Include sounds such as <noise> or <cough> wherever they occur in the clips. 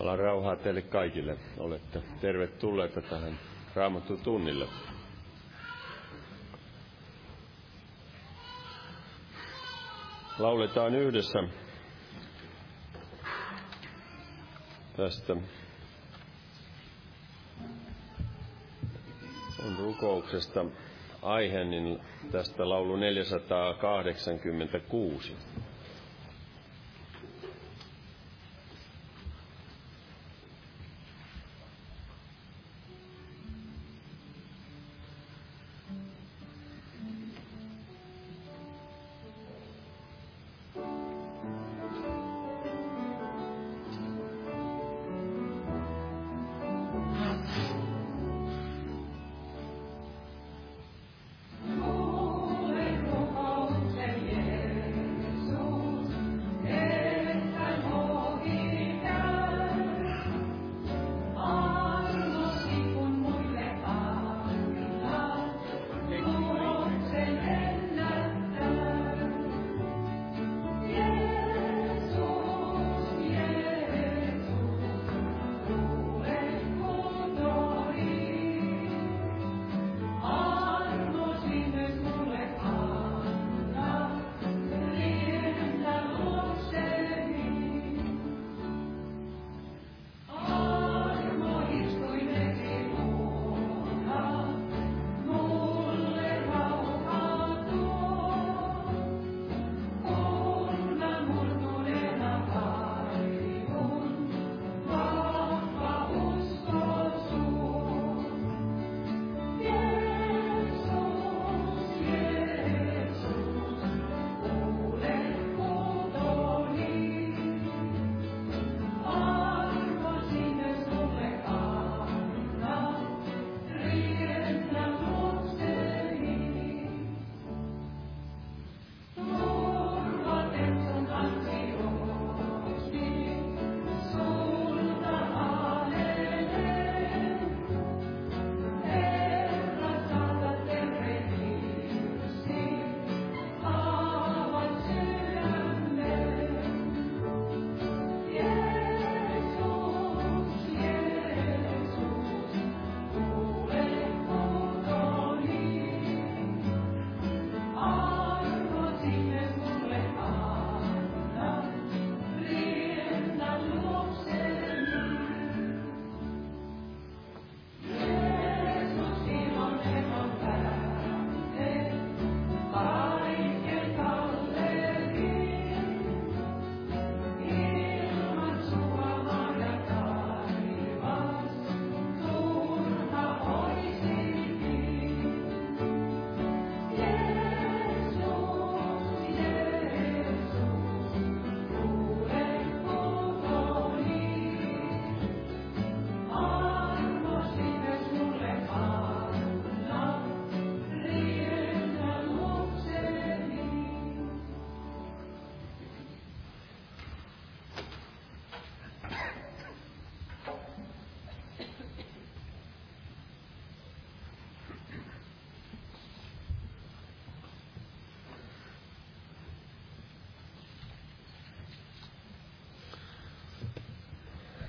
Jumalan rauhaa teille kaikille. Olette tervetulleita tähän Raamattu tunnille. Lauletaan yhdessä tästä on rukouksesta aihe, niin tästä laulu 486.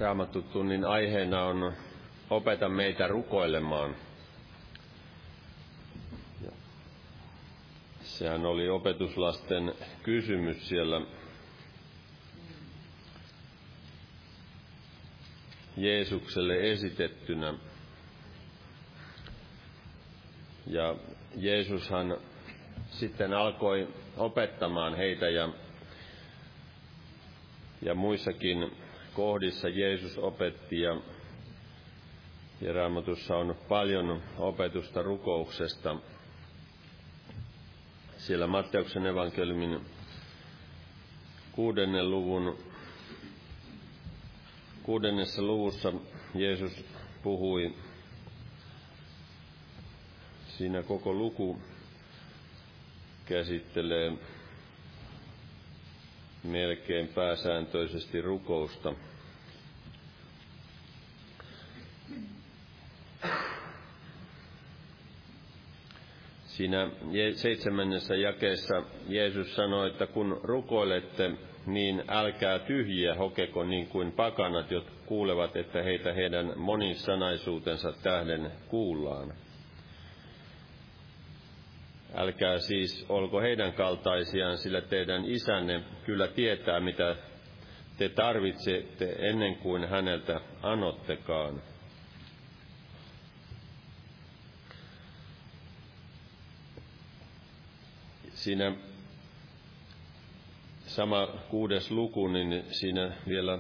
Raamattutunnin aiheena on Opeta meitä rukoilemaan. Sehän oli opetuslasten kysymys siellä Jeesukselle esitettynä. Ja Jeesushan sitten alkoi opettamaan heitä ja, ja muissakin kohdissa Jeesus opetti ja, ja Raamatussa on paljon opetusta rukouksesta. Siellä Matteuksen evankeliumin kuudennen luvun kuudennessa luvussa Jeesus puhui siinä koko luku käsittelee melkein pääsääntöisesti rukousta. Siinä seitsemännessä jakeessa Jeesus sanoi, että kun rukoilette, niin älkää tyhjiä hokeko niin kuin pakanat, jotka kuulevat, että heitä heidän monisanaisuutensa tähden kuullaan. Älkää siis olko heidän kaltaisiaan, sillä teidän isänne kyllä tietää, mitä te tarvitsette ennen kuin häneltä anottekaan. Siinä sama kuudes luku, niin siinä vielä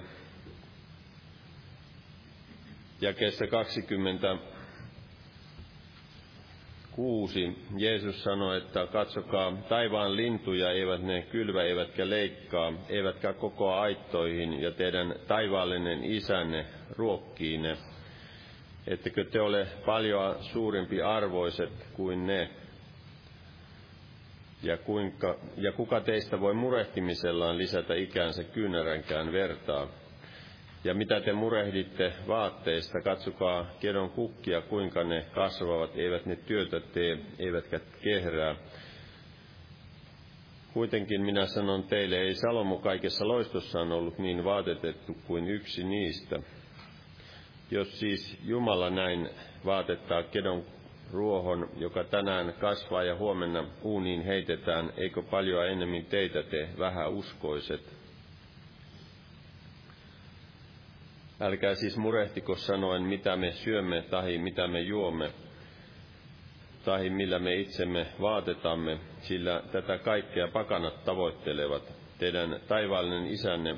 jakeessa 26 Jeesus sanoi, että katsokaa taivaan lintuja, eivät ne kylvä, eivätkä leikkaa, eivätkä kokoa aittoihin, ja teidän taivaallinen isänne ruokkii ne. Ettekö te ole paljon suurempi arvoiset kuin ne? ja, kuinka, ja kuka teistä voi murehtimisellaan lisätä ikäänsä kyynäränkään vertaa. Ja mitä te murehditte vaatteista, katsokaa kedon kukkia, kuinka ne kasvavat, eivät ne työtä tee, eivätkä kehrää. Kuitenkin minä sanon teille, ei Salomo kaikessa loistossaan ollut niin vaatetettu kuin yksi niistä. Jos siis Jumala näin vaatettaa kedon ruohon, joka tänään kasvaa ja huomenna uuniin heitetään, eikö paljon ennemmin teitä te uskoiset? Älkää siis murehtiko sanoen, mitä me syömme tai mitä me juomme, tai millä me itsemme vaatetamme, sillä tätä kaikkea pakanat tavoittelevat. Teidän taivaallinen isänne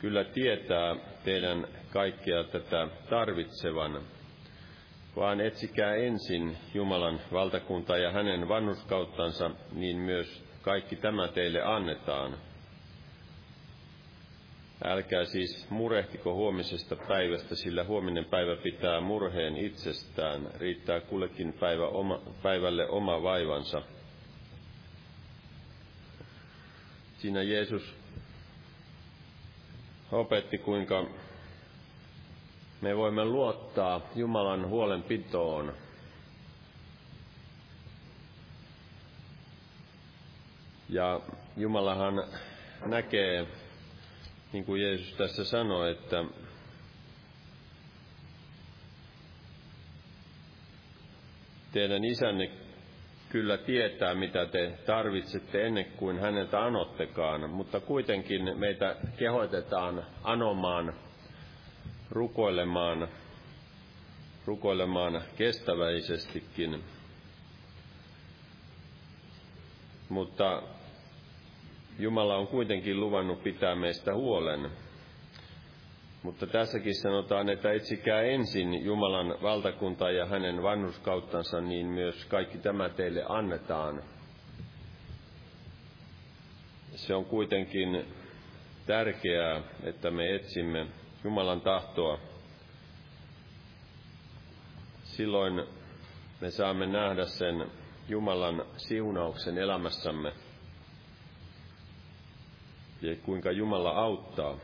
kyllä tietää teidän kaikkea tätä tarvitsevan, vaan etsikää ensin Jumalan valtakuntaa ja hänen vannuskauttansa, niin myös kaikki tämä teille annetaan. Älkää siis murehtiko huomisesta päivästä, sillä huominen päivä pitää murheen itsestään. Riittää kullekin päivä oma, päivälle oma vaivansa. Siinä Jeesus opetti, kuinka me voimme luottaa Jumalan huolenpitoon. Ja Jumalahan näkee, niin kuin Jeesus tässä sanoi, että teidän isänne kyllä tietää, mitä te tarvitsette ennen kuin häneltä anottekaan, mutta kuitenkin meitä kehoitetaan anomaan rukoilemaan, rukoilemaan kestäväisestikin. Mutta Jumala on kuitenkin luvannut pitää meistä huolen. Mutta tässäkin sanotaan, että etsikää ensin Jumalan valtakuntaa ja hänen vannuskauttansa, niin myös kaikki tämä teille annetaan. Se on kuitenkin tärkeää, että me etsimme Jumalan tahtoa, silloin me saamme nähdä sen Jumalan siunauksen elämässämme ja kuinka Jumala auttaa.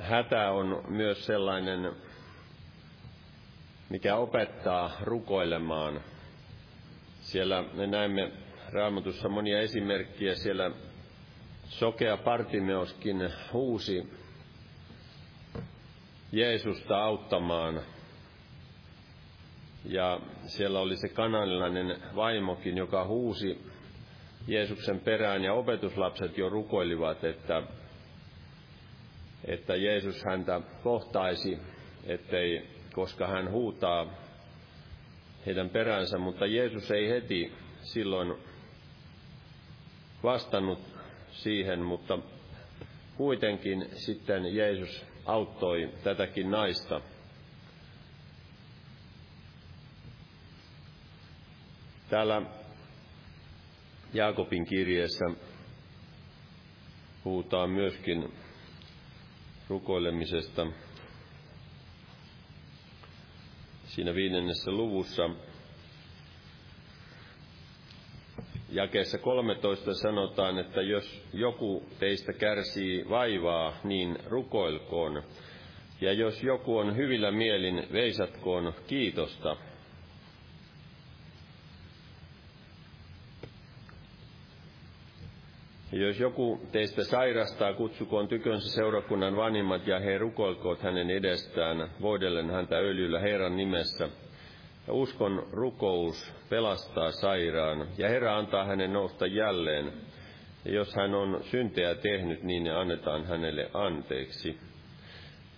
Hätä on myös sellainen, mikä opettaa rukoilemaan – siellä me näemme raamatussa monia esimerkkiä. Siellä sokea Partimeoskin huusi Jeesusta auttamaan. Ja siellä oli se kananilainen vaimokin, joka huusi Jeesuksen perään ja opetuslapset jo rukoilivat, että, että Jeesus häntä kohtaisi, ettei, koska hän huutaa heidän peränsä, mutta Jeesus ei heti silloin vastannut siihen, mutta kuitenkin sitten Jeesus auttoi tätäkin naista. Täällä Jaakobin kirjeessä puhutaan myöskin rukoilemisesta siinä viidennessä luvussa jakeessa 13 sanotaan, että jos joku teistä kärsii vaivaa, niin rukoilkoon. Ja jos joku on hyvillä mielin, veisatkoon kiitosta. Jos joku teistä sairastaa, kutsukoon tykönsä seurakunnan vanhimmat ja he rukoilkoot hänen edestään, voidellen häntä öljyllä Herran nimessä. Ja uskon rukous pelastaa sairaan, ja Herra antaa hänen nousta jälleen. Ja jos hän on syntejä tehnyt, niin ne annetaan hänelle anteeksi.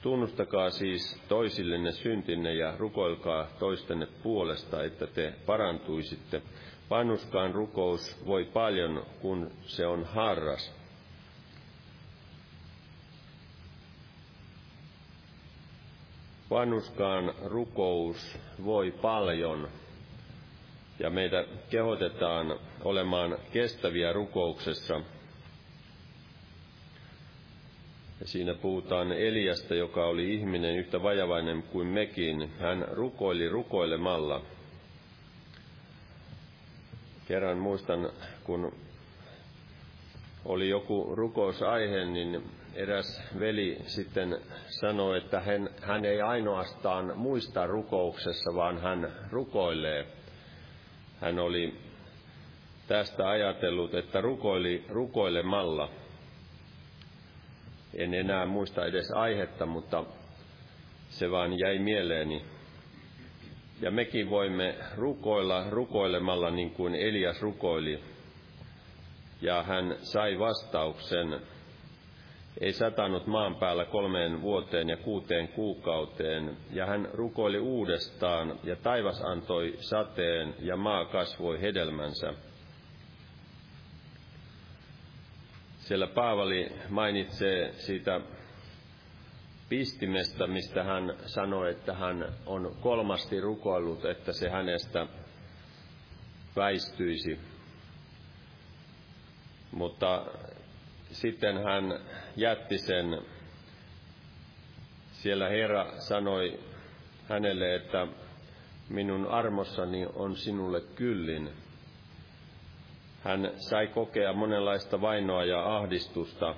Tunnustakaa siis toisillenne syntinne ja rukoilkaa toistenne puolesta, että te parantuisitte. Vanhuskaan rukous voi paljon, kun se on harras. Vanhuskaan rukous voi paljon, ja meitä kehotetaan olemaan kestäviä rukouksessa. Ja siinä puhutaan Eliasta, joka oli ihminen yhtä vajavainen kuin mekin. Hän rukoili rukoilemalla. Kerran muistan, kun oli joku rukousaihe, niin eräs veli sitten sanoi, että hän, hän ei ainoastaan muista rukouksessa, vaan hän rukoilee. Hän oli tästä ajatellut, että rukoili rukoilemalla. En enää muista edes aihetta, mutta se vaan jäi mieleeni. Ja mekin voimme rukoilla rukoilemalla niin kuin Elias rukoili. Ja hän sai vastauksen. Ei satanut maan päällä kolmeen vuoteen ja kuuteen kuukauteen, ja hän rukoili uudestaan, ja taivas antoi sateen, ja maa kasvoi hedelmänsä. Siellä Paavali mainitsee siitä pistimestä, mistä hän sanoi, että hän on kolmasti rukoillut, että se hänestä väistyisi. Mutta sitten hän jätti sen. Siellä Herra sanoi hänelle, että minun armossani on sinulle kyllin. Hän sai kokea monenlaista vainoa ja ahdistusta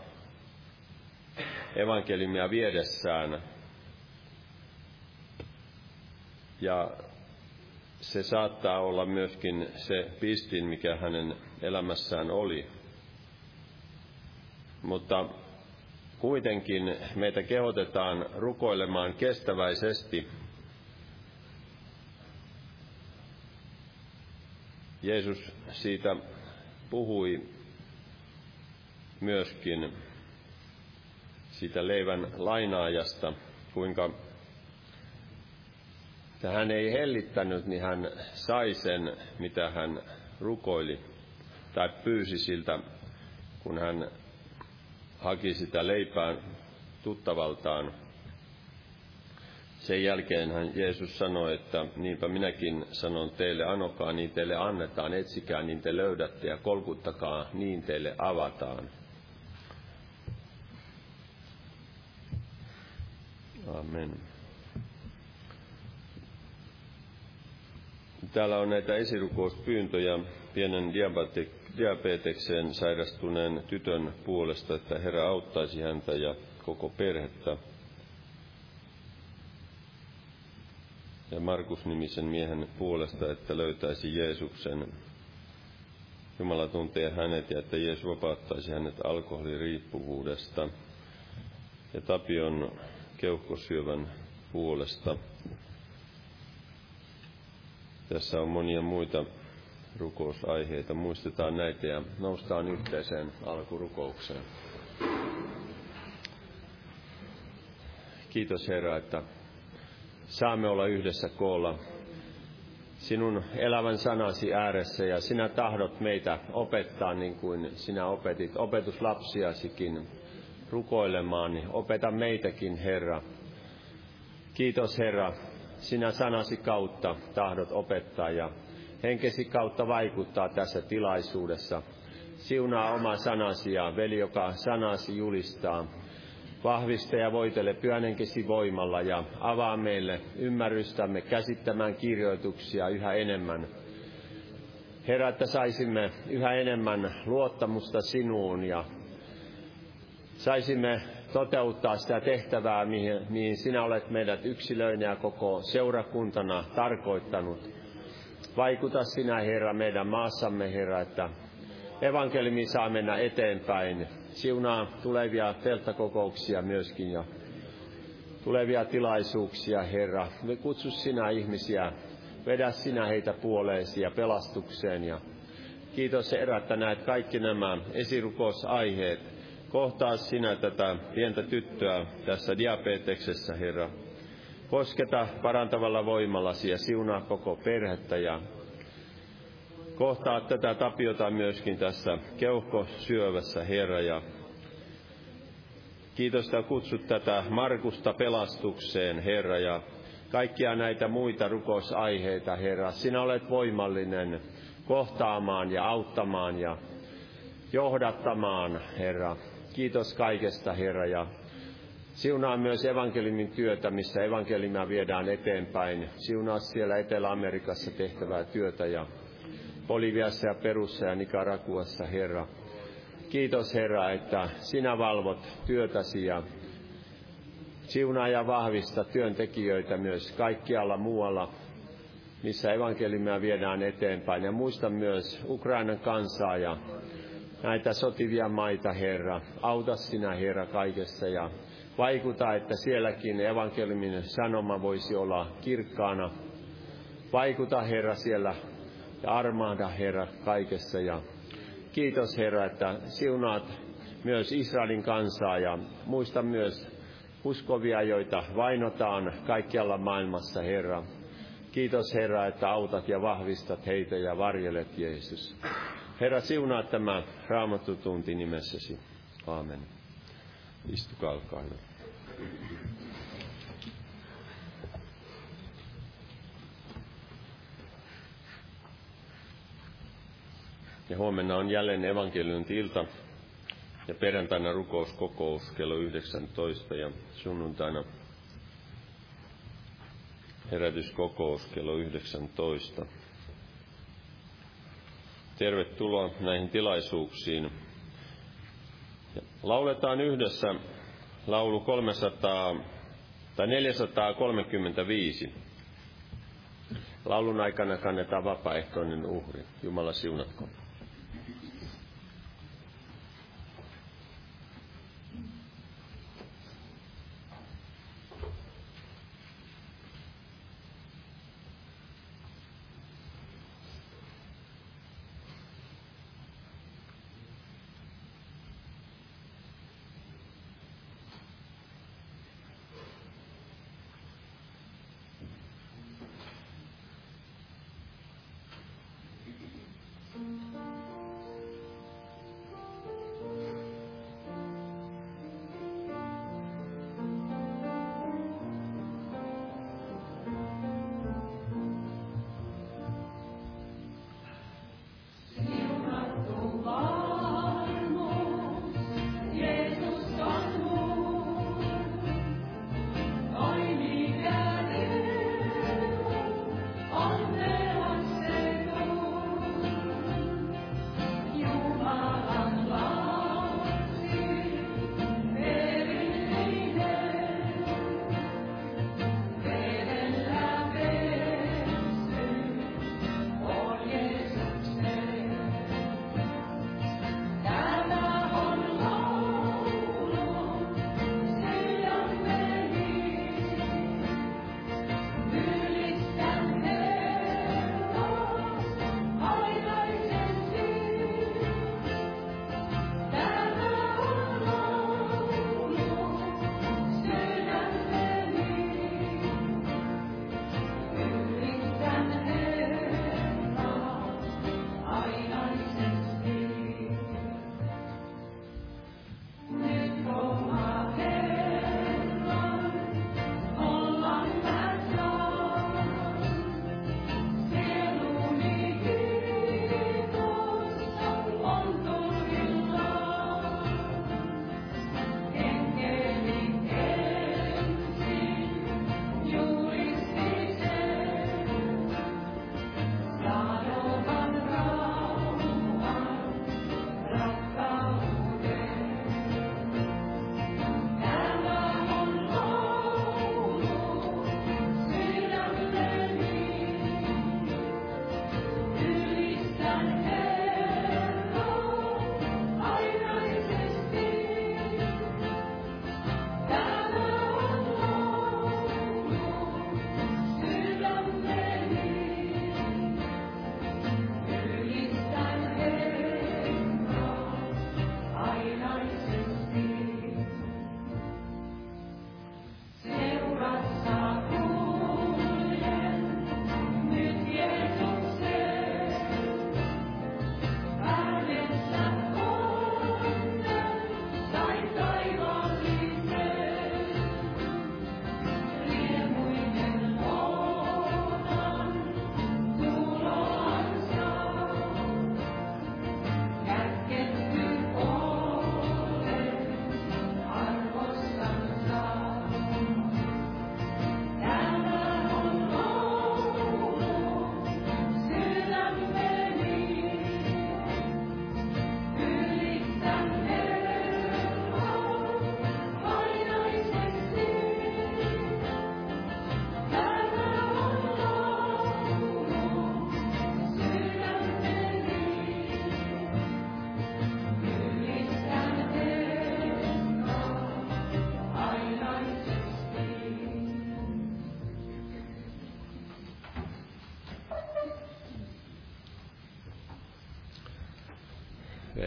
evankeliumia viedessään. Ja se saattaa olla myöskin se pistin, mikä hänen elämässään oli. Mutta kuitenkin meitä kehotetaan rukoilemaan kestäväisesti. Jeesus siitä puhui myöskin siitä leivän lainaajasta, kuinka että hän ei hellittänyt, niin hän sai sen, mitä hän rukoili tai pyysi siltä, kun hän haki sitä leipää tuttavaltaan. Sen jälkeen hän Jeesus sanoi, että niinpä minäkin sanon teille, anokaa niin teille annetaan, etsikää niin te löydätte ja kolkuttakaa niin teille avataan. Amen. Täällä on näitä esirukouspyyntöjä pienen diabetekseen sairastuneen tytön puolesta, että Herra auttaisi häntä ja koko perhettä. Ja Markus-nimisen miehen puolesta, että löytäisi Jeesuksen. Jumala tuntee hänet ja että Jeesus vapauttaisi hänet alkoholiriippuvuudesta. Ja Tapion keuhkosyövän puolesta. Tässä on monia muita rukousaiheita. Muistetaan näitä ja noustaan yhteiseen alkurukoukseen. Kiitos Herra, että saamme olla yhdessä koolla sinun elävän sanasi ääressä ja sinä tahdot meitä opettaa niin kuin sinä opetit opetuslapsiasikin rukoilemaan, niin opeta meitäkin, Herra. Kiitos, Herra, sinä sanasi kautta tahdot opettaa ja henkesi kautta vaikuttaa tässä tilaisuudessa. Siunaa oma sanasi ja veli, joka sanasi julistaa. Vahvista ja voitele pyhänenkesi voimalla ja avaa meille ymmärrystämme käsittämään kirjoituksia yhä enemmän. Herra, että saisimme yhä enemmän luottamusta sinuun ja saisimme toteuttaa sitä tehtävää, mihin, mihin sinä olet meidät yksilöinä ja koko seurakuntana tarkoittanut. Vaikuta sinä, Herra, meidän maassamme, Herra, että evankeliumi saa mennä eteenpäin. Siunaa tulevia telttakokouksia myöskin ja tulevia tilaisuuksia, Herra. Me kutsu sinä ihmisiä, vedä sinä heitä puoleesi ja pelastukseen. Ja kiitos Herra, että näet kaikki nämä esirukousaiheet. Kohtaa sinä tätä pientä tyttöä tässä diabeteksessä, Herra. Kosketa parantavalla voimallasi ja siunaa koko perhettä ja kohtaa tätä tapiota myöskin tässä keuhkosyövässä, Herra, ja kiitos, että kutsut tätä Markusta pelastukseen, Herra, ja kaikkia näitä muita rukousaiheita, Herra. Sinä olet voimallinen kohtaamaan ja auttamaan ja johdattamaan, Herra. Kiitos kaikesta, Herra, ja Siunaa myös evankeliumin työtä, missä evankelimia viedään eteenpäin. Siunaa siellä Etelä-Amerikassa tehtävää työtä ja Boliviassa ja Perussa ja Nicaraguassa, Herra. Kiitos, Herra, että sinä valvot työtäsi ja siunaa ja vahvista työntekijöitä myös kaikkialla muualla, missä evankeliumia viedään eteenpäin. Ja muista myös Ukrainan kansaa ja näitä sotivia maita, Herra. Auta sinä, Herra, kaikessa ja vaikuta, että sielläkin evankeliumin sanoma voisi olla kirkkaana. Vaikuta, Herra, siellä ja armahda, Herra, kaikessa. Ja kiitos, Herra, että siunaat myös Israelin kansaa ja muista myös uskovia, joita vainotaan kaikkialla maailmassa, Herra. Kiitos, Herra, että autat ja vahvistat heitä ja varjelet, Jeesus. Herra, siunaa tämä raamattutunti nimessäsi. Aamen. Istukaa, olkaa hyvä. Ja huomenna on jälleen evankeliumilta ja perjantaina rukouskokous kello 19 ja sunnuntaina herätyskokous kello 19. Tervetuloa näihin tilaisuuksiin. Lauletaan yhdessä laulu 300 tai 435. Laulun aikana kannetaan vapaaehtoinen uhri. Jumala siunatkoon.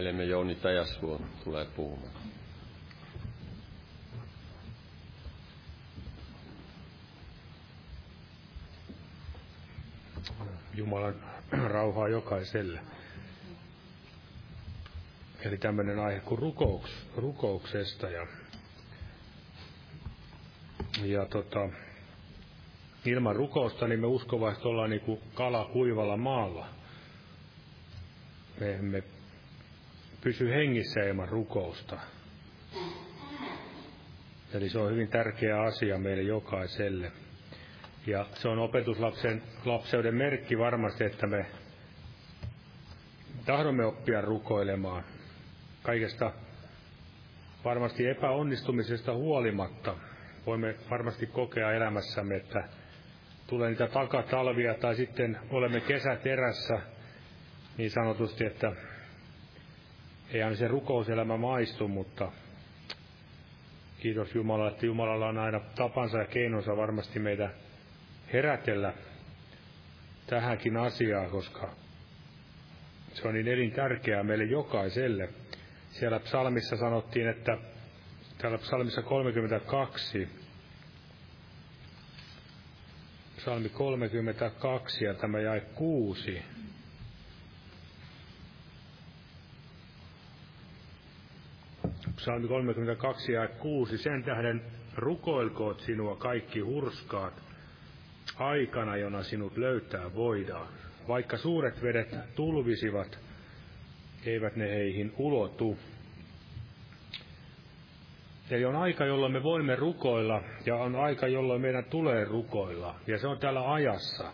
Veljemme Jouni Tajasvuo tulee puhumaan. Jumalan rauhaa jokaiselle. Eli tämmöinen aihe kuin rukouks, rukouksesta. Ja, ja tota, ilman rukousta niin me uskovaiset ollaan niin kuin kala kuivalla maalla. Me emme pysy hengissä ilman rukousta. Eli se on hyvin tärkeä asia meille jokaiselle. Ja se on opetuslapsen lapseuden merkki varmasti, että me tahdomme oppia rukoilemaan kaikesta varmasti epäonnistumisesta huolimatta. Voimme varmasti kokea elämässämme, että tulee niitä takatalvia tai sitten olemme kesäterässä niin sanotusti, että ei aina se rukouselämä maistu, mutta kiitos Jumalalle, että Jumalalla on aina tapansa ja keinonsa varmasti meitä herätellä tähänkin asiaan, koska se on niin elintärkeää meille jokaiselle. Siellä psalmissa sanottiin, että täällä psalmissa 32, psalmi 32 ja tämä jäi 6. Psalmi 32 ja 6. Sen tähden rukoilkoot sinua kaikki hurskaat, aikana, jona sinut löytää voidaan. Vaikka suuret vedet tulvisivat, eivät ne heihin ulotu. Eli on aika, jolloin me voimme rukoilla, ja on aika, jolloin meidän tulee rukoilla, ja se on täällä ajassa.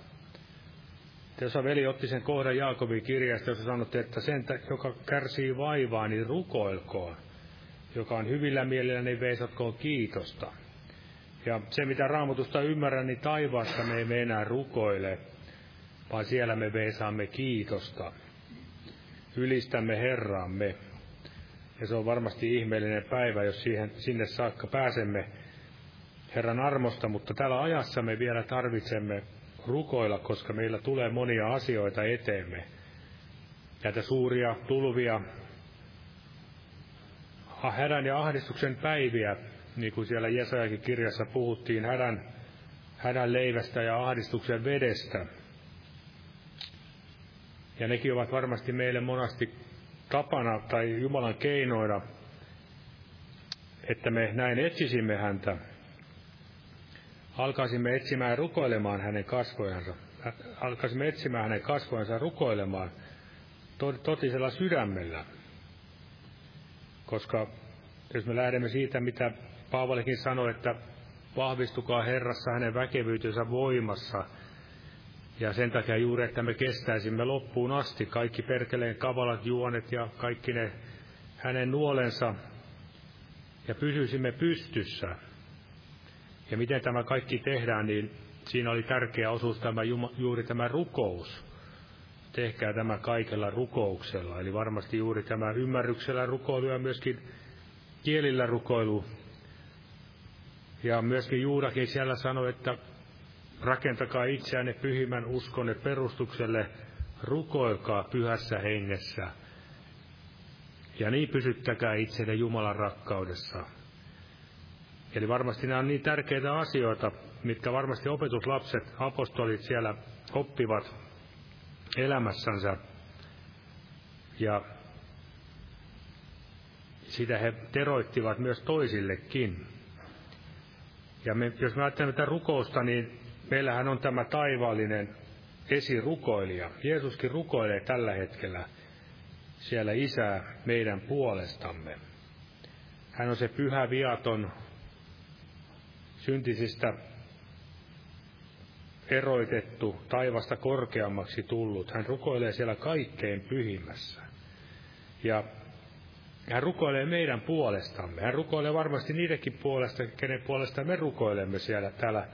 Tässä veli otti sen kohdan Jaakobin kirjasta, jossa sanotte, että sen, joka kärsii vaivaa, niin rukoilkoon. Joka on hyvillä mielellä, niin veisatkoon kiitosta. Ja se, mitä raamatusta ymmärrän, niin taivaassa me emme enää rukoile, vaan siellä me veisaamme kiitosta. Ylistämme Herraamme. Ja se on varmasti ihmeellinen päivä, jos siihen, sinne saakka pääsemme Herran armosta, mutta tällä ajassa me vielä tarvitsemme rukoilla, koska meillä tulee monia asioita eteemme. Näitä suuria tulvia, hädän ja ahdistuksen päiviä, niin kuin siellä Jesajakin kirjassa puhuttiin, hädän, hädän leivästä ja ahdistuksen vedestä. Ja nekin ovat varmasti meille monasti tapana tai Jumalan keinoina, että me näin etsisimme häntä. Alkaisimme etsimään ja rukoilemaan hänen kasvojansa. Alkaisimme etsimään hänen kasvojansa ja rukoilemaan totisella sydämellä. Koska jos me lähdemme siitä, mitä Paavalikin sanoi, että vahvistukaa Herrassa hänen väkevyytensä voimassa. Ja sen takia juuri, että me kestäisimme loppuun asti kaikki perkeleen kavalat juonet ja kaikki ne hänen nuolensa ja pysyisimme pystyssä. Ja miten tämä kaikki tehdään, niin siinä oli tärkeä osuus tämä, juuri tämä rukous. Tehkää tämä kaikella rukouksella. Eli varmasti juuri tämä ymmärryksellä rukoilu ja myöskin kielillä rukoilu ja myöskin Juudakin siellä sanoi, että rakentakaa itseänne pyhimmän uskonne perustukselle, rukoilkaa pyhässä hengessä. Ja niin pysyttäkää itsenne Jumalan rakkaudessa. Eli varmasti nämä on niin tärkeitä asioita, mitkä varmasti opetuslapset, apostolit siellä oppivat elämässänsä. Ja sitä he teroittivat myös toisillekin. Ja me, jos me ajattelemme tätä rukousta, niin meillähän on tämä taivaallinen esirukoilija. Jeesuskin rukoilee tällä hetkellä siellä isää meidän puolestamme. Hän on se pyhä viaton, syntisistä eroitettu, taivasta korkeammaksi tullut. Hän rukoilee siellä kaikkein pyhimmässä. Ja hän rukoilee meidän puolestamme. Hän rukoilee varmasti niidenkin puolesta, kenen puolesta me rukoilemme siellä täällä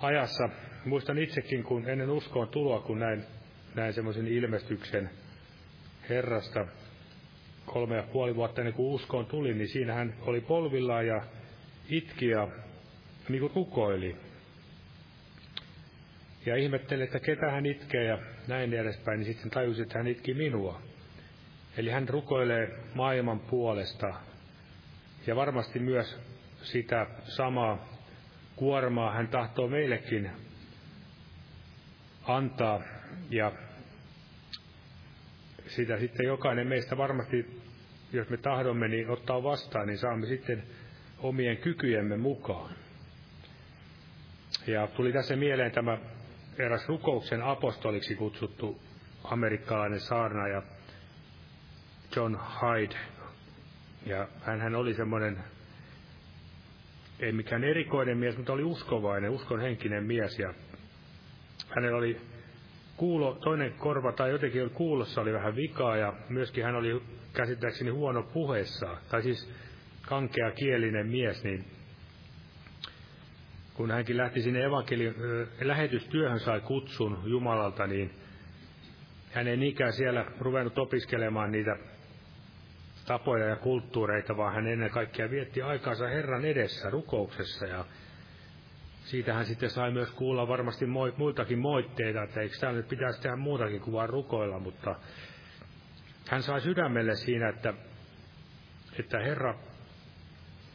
ajassa. Muistan itsekin, kun ennen uskoon tuloa, kun näin, näin semmoisen ilmestyksen Herrasta kolme ja puoli vuotta ennen kuin uskoon tuli, niin siinä hän oli polvillaan ja itki ja niin kuin rukoili. Ja ihmetteli, että ketä hän itkee ja näin edespäin, niin sitten tajusi, että hän itki minua. Eli hän rukoilee maailman puolesta ja varmasti myös sitä samaa kuormaa hän tahtoo meillekin antaa ja sitä sitten jokainen meistä varmasti, jos me tahdomme, niin ottaa vastaan, niin saamme sitten omien kykyjemme mukaan. Ja tuli tässä mieleen tämä eräs rukouksen apostoliksi kutsuttu amerikkalainen saarnaaja John Hyde. Ja hän oli semmoinen, ei mikään erikoinen mies, mutta oli uskovainen, uskonhenkinen mies. Ja hänellä oli kuulo, toinen korva tai jotenkin kuulossa oli vähän vikaa ja myöskin hän oli käsittääkseni huono puheessa, tai siis kankea kielinen mies, niin kun hänkin lähti sinne evankeli- lähetystyöhön sai kutsun Jumalalta, niin hän ei niinkään siellä ruvennut opiskelemaan niitä tapoja ja kulttuureita, vaan hän ennen kaikkea vietti aikaansa Herran edessä rukouksessa ja siitä hän sitten sai myös kuulla varmasti muitakin moitteita, että eikö täällä nyt pitäisi tehdä muutakin kuin vain rukoilla, mutta hän sai sydämelle siinä, että, että Herra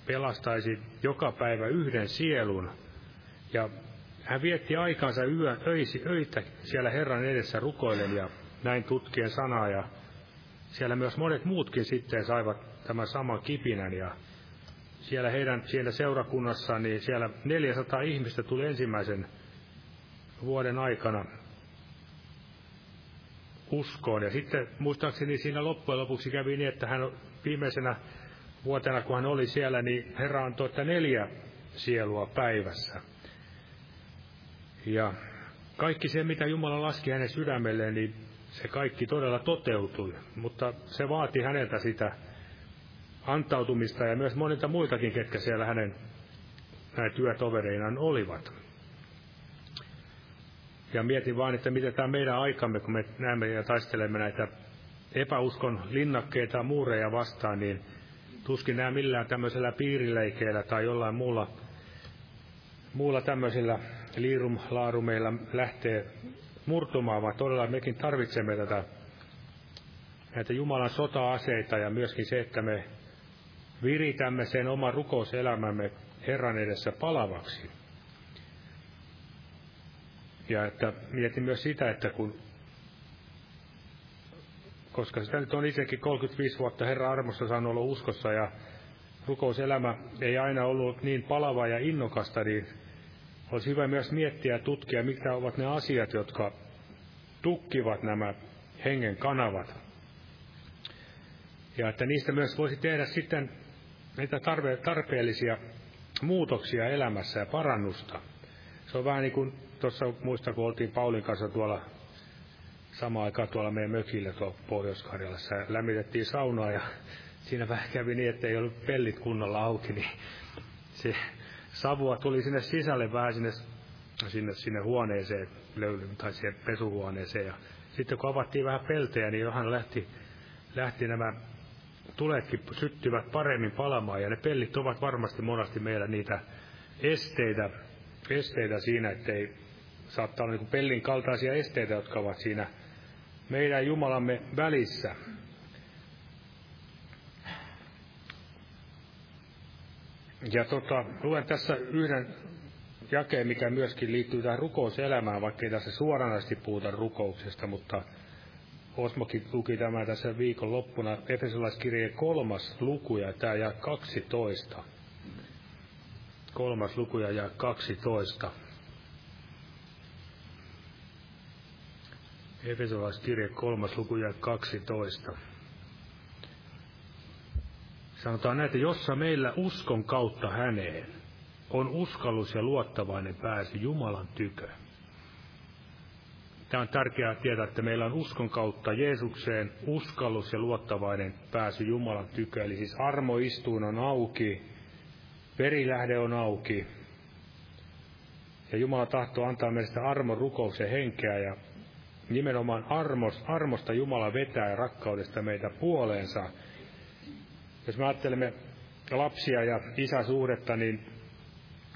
pelastaisi joka päivä yhden sielun. Ja hän vietti aikansa yö, öisi, öitä siellä Herran edessä rukoilen ja näin tutkien sanaa. Ja siellä myös monet muutkin sitten saivat tämän saman kipinän. Ja siellä heidän siellä seurakunnassaan, niin siellä 400 ihmistä tuli ensimmäisen vuoden aikana uskoon. Ja sitten muistaakseni siinä loppujen lopuksi kävi niin, että hän viimeisenä vuotena, kun hän oli siellä, niin Herra antoi, että neljä sielua päivässä. Ja kaikki se, mitä Jumala laski hänen sydämelleen, niin se kaikki todella toteutui. Mutta se vaati häneltä sitä antautumista ja myös monilta muiltakin, ketkä siellä hänen näin työtovereinaan olivat. Ja mietin vaan, että mitä tämä meidän aikamme, kun me näemme ja taistelemme näitä epäuskon linnakkeita ja muureja vastaan, niin tuskin nämä millään tämmöisellä piirileikeillä tai jollain muulla, muulla tämmöisillä liirumlaarumeilla lähtee murtumaan, vaan todella mekin tarvitsemme tätä näitä Jumalan sota-aseita ja myöskin se, että me viritämme sen oman rukouselämämme Herran edessä palavaksi. Ja että mietin myös sitä, että kun, koska sitä nyt on itsekin 35 vuotta Herran armossa saanut olla uskossa ja rukouselämä ei aina ollut niin palava ja innokasta, niin olisi hyvä myös miettiä ja tutkia, mitkä ovat ne asiat, jotka tukkivat nämä hengen kanavat. Ja että niistä myös voisi tehdä sitten niitä tarve, tarpeellisia muutoksia elämässä ja parannusta. Se on vähän niin kuin tuossa muista, kun oltiin Paulin kanssa tuolla samaan aikaan tuolla meidän mökillä tuolla Pohjois-Karjalassa ja lämmitettiin saunaa ja siinä vähän kävi niin, että ei ollut pellit kunnolla auki, niin se savua tuli sinne sisälle vähän sinne, sinne, sinne huoneeseen, löyly, tai siihen pesuhuoneeseen ja sitten kun avattiin vähän peltejä, niin johan lähti, lähti nämä tuletkin syttyvät paremmin palamaan, ja ne pellit ovat varmasti monasti meillä niitä esteitä, esteitä siinä, ettei saattaa olla niin pellin kaltaisia esteitä, jotka ovat siinä meidän Jumalamme välissä. Ja tota, luen tässä yhden jakeen, mikä myöskin liittyy tähän rukouselämään, vaikkei tässä suoranaisesti puhuta rukouksesta, mutta Osmokin luki tämä tässä viikon loppuna, Efesolaiskirjeen kolmas luku ja tämä jää 12. Kolmas luku ja jää 12. Efesolaiskirje kolmas luku ja 12. Sanotaan näitä, jossa meillä uskon kautta häneen on uskallus ja luottavainen pääsy Jumalan tykö. Tämä on tärkeää tietää, että meillä on uskon kautta Jeesukseen uskallus ja luottavainen pääsy Jumalan tykö. Eli siis armoistuin on auki, verilähde on auki. Ja Jumala tahtoo antaa meille sitä armon rukouksen henkeä ja nimenomaan armos, armosta Jumala vetää ja rakkaudesta meitä puoleensa. Jos me ajattelemme lapsia ja isäsuhdetta, niin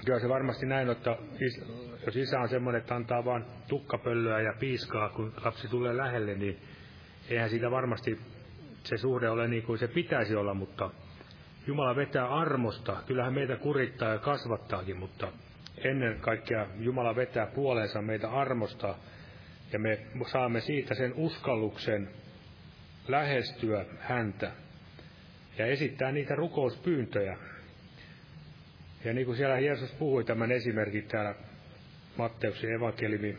Kyllä se varmasti näin, että jos isä on semmoinen, että antaa vain tukkapöllöä ja piiskaa, kun lapsi tulee lähelle, niin eihän siitä varmasti se suhde ole niin kuin se pitäisi olla, mutta Jumala vetää armosta. Kyllähän meitä kurittaa ja kasvattaakin, mutta ennen kaikkea Jumala vetää puoleensa meitä armosta ja me saamme siitä sen uskalluksen lähestyä häntä ja esittää niitä rukouspyyntöjä. Ja niin kuin siellä Jeesus puhui tämän esimerkin täällä Matteuksen evankeliumi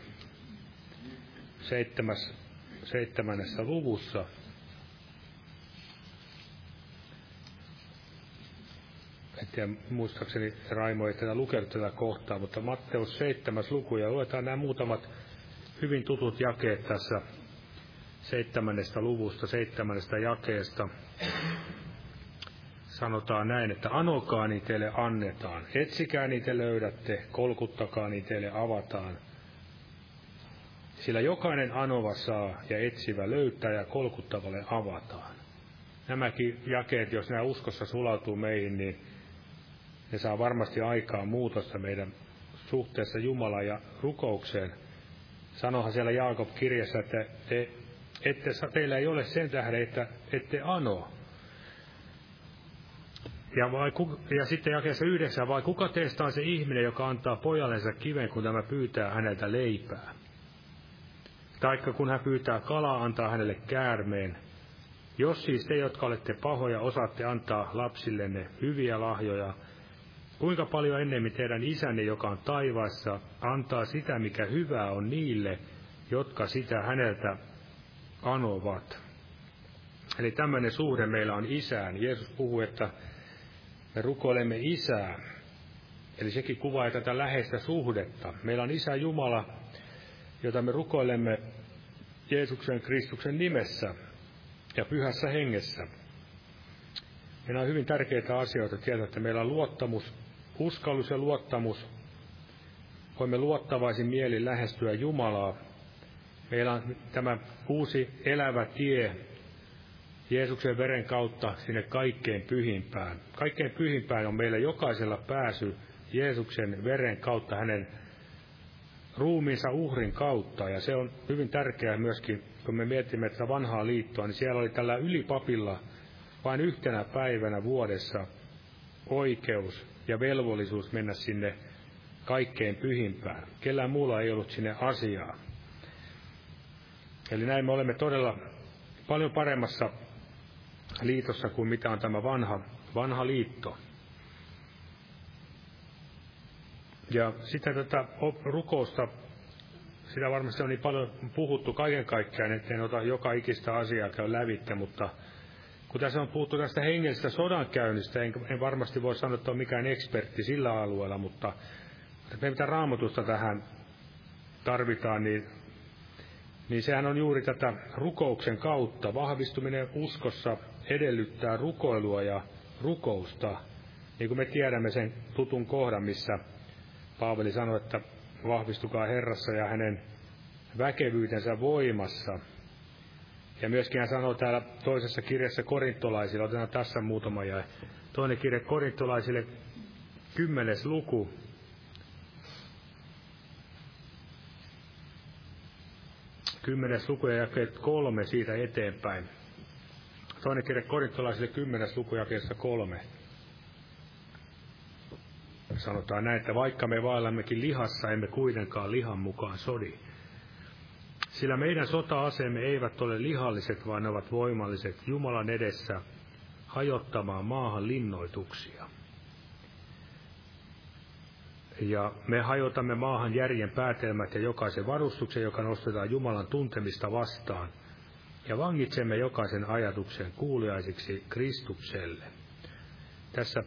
seitsemäs, seitsemännessä luvussa, en tiedä, muistaakseni Raimo ei tätä lukenut tätä kohtaa, mutta Matteus 7. luku, ja luetaan nämä muutamat hyvin tutut jakeet tässä seitsemännestä luvusta, seitsemännestä jakeesta. Sanotaan näin, että anokaa niin teille annetaan, etsikää niitä löydätte, kolkuttakaa niin teille avataan. Sillä jokainen anova saa ja etsivä löytää ja kolkuttavalle avataan. Nämäkin jakeet, jos nämä uskossa sulautuu meihin, niin ne saa varmasti aikaa muutosta meidän suhteessa Jumalaan ja rukoukseen. Sanohan siellä Jaakob kirjassa, että te, ette, teillä ei ole sen tähden, että ette ano. Ja, vai, ja sitten jakeessa yhdeksän, vai kuka teistä on se ihminen, joka antaa pojallensa kiven, kun tämä pyytää häneltä leipää? Taikka kun hän pyytää kalaa, antaa hänelle käärmeen. Jos siis te, jotka olette pahoja, osaatte antaa lapsillenne hyviä lahjoja, Kuinka paljon ennemmin teidän isänne, joka on taivaassa, antaa sitä, mikä hyvää on niille, jotka sitä häneltä anovat. Eli tämmöinen suhde meillä on isään. Jeesus puhuu, että me rukoilemme isää. Eli sekin kuvaa tätä läheistä suhdetta. Meillä on isä Jumala, jota me rukoilemme Jeesuksen Kristuksen nimessä ja pyhässä hengessä. Meillä on hyvin tärkeitä asioita tietää, että meillä on luottamus uskallus ja luottamus. Voimme luottavaisin mieli lähestyä Jumalaa. Meillä on tämä uusi elävä tie Jeesuksen veren kautta sinne kaikkein pyhimpään. Kaikkein pyhimpään on meillä jokaisella pääsy Jeesuksen veren kautta, hänen ruumiinsa uhrin kautta. Ja se on hyvin tärkeää myöskin, kun me mietimme tätä vanhaa liittoa, niin siellä oli tällä ylipapilla vain yhtenä päivänä vuodessa oikeus ja velvollisuus mennä sinne kaikkein pyhimpään. Kellään muulla ei ollut sinne asiaa. Eli näin me olemme todella paljon paremmassa liitossa kuin mitä on tämä vanha, vanha liitto. Ja sitten tätä rukousta, sitä varmasti on niin paljon puhuttu kaiken kaikkiaan, en ota joka ikistä asiaa käy lävittä, mutta kun tässä on puhuttu tästä hengellisestä sodankäynnistä, en, en varmasti voi sanoa, että on mikään ekspertti sillä alueella, mutta me mitä raamatusta tähän tarvitaan, niin, niin sehän on juuri tätä rukouksen kautta. Vahvistuminen uskossa edellyttää rukoilua ja rukousta. Niin kuin me tiedämme sen tutun kohdan, missä Paavali sanoi, että vahvistukaa Herrassa ja hänen väkevyytensä voimassa – ja myöskin hän sanoo täällä toisessa kirjassa korintolaisille, otetaan tässä muutama ja toinen kirja korintolaisille, kymmenes luku, kymmenes luku ja jakeet kolme siitä eteenpäin. Toinen kirja korintolaisille kymmenes luku jakeessa kolme. Sanotaan näin, että vaikka me vaellammekin lihassa, emme kuitenkaan lihan mukaan sodi. Sillä meidän sota-aseemme eivät ole lihalliset, vaan ne ovat voimalliset Jumalan edessä hajottamaan maahan linnoituksia. Ja me hajotamme maahan järjen päätelmät ja jokaisen varustuksen, joka nostetaan Jumalan tuntemista vastaan. Ja vangitsemme jokaisen ajatuksen kuuliaisiksi Kristukselle. Tässä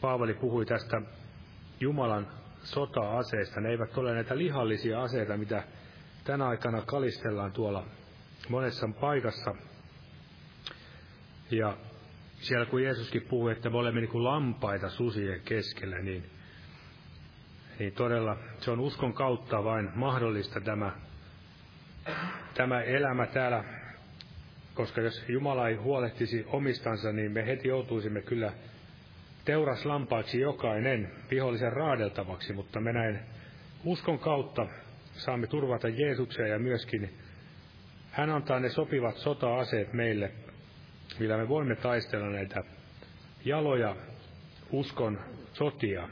Paavali puhui tästä Jumalan sota-aseista. Ne eivät ole näitä lihallisia aseita, mitä tänä aikana kalistellaan tuolla monessa paikassa. Ja siellä kun Jeesuskin puhui, että me olemme niin kuin lampaita susien keskellä, niin, niin todella se on uskon kautta vain mahdollista tämä, tämä elämä täällä, koska jos Jumala ei huolehtisi omistansa, niin me heti joutuisimme kyllä teuraslampaiksi jokainen vihollisen raadeltavaksi, mutta me näin uskon kautta saamme turvata Jeesuksia ja myöskin hän antaa ne sopivat sota-aseet meille millä me voimme taistella näitä jaloja uskon sotia,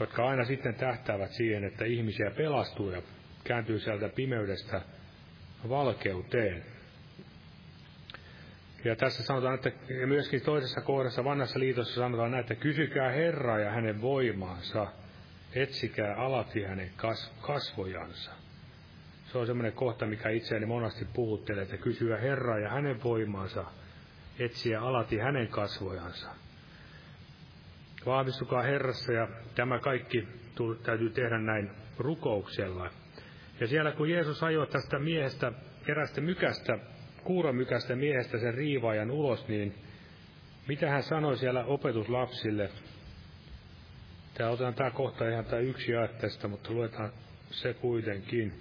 jotka aina sitten tähtäävät siihen, että ihmisiä pelastuu ja kääntyy sieltä pimeydestä valkeuteen. Ja tässä sanotaan, että myöskin toisessa kohdassa vanhassa liitossa sanotaan näin, että kysykää Herraa ja hänen voimaansa, etsikää alati hänen kasvojansa. Se on semmoinen kohta, mikä itseäni monasti puhuttelee, että kysyä Herraa ja hänen voimaansa, etsiä alati hänen kasvojansa. Vahvistukaa Herrassa ja tämä kaikki täytyy tehdä näin rukouksella. Ja siellä kun Jeesus ajoi tästä miehestä, erästä mykästä, kuuromykästä miehestä sen riivaajan ulos, niin mitä hän sanoi siellä opetuslapsille? Tämä otetaan tämä kohta ihan tämä yksi tästä, mutta luetaan se kuitenkin.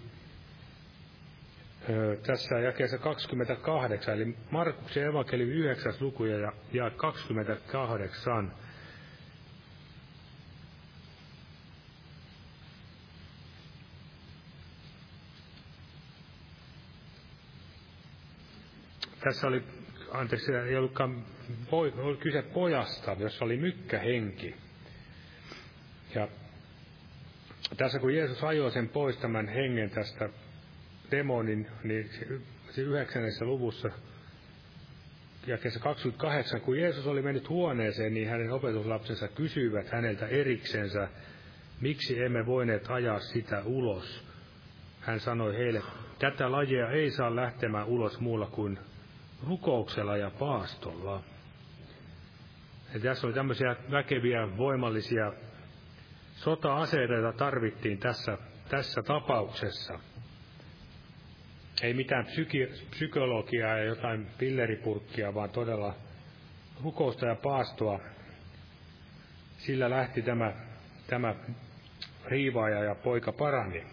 Öö, tässä jakeessa 28, eli Markuksen evankeliumi 9. luku ja, ja 28. tässä oli, anteeksi, ei ollutkaan, oli kyse pojasta, jossa oli mykkähenki. Ja tässä kun Jeesus ajoi sen pois tämän hengen tästä demonin, niin se yhdeksännessä luvussa, kesä 28, kun Jeesus oli mennyt huoneeseen, niin hänen opetuslapsensa kysyivät häneltä eriksensä, miksi emme voineet ajaa sitä ulos. Hän sanoi heille, tätä lajia ei saa lähtemään ulos muulla kuin rukouksella ja paastolla. Ja tässä oli tämmöisiä väkeviä, voimallisia sota-aseita, tarvittiin tässä, tässä tapauksessa. Ei mitään psyki- psykologiaa ja jotain pilleripurkkia, vaan todella rukousta ja paastoa. Sillä lähti tämä, tämä riivaaja ja poika parani.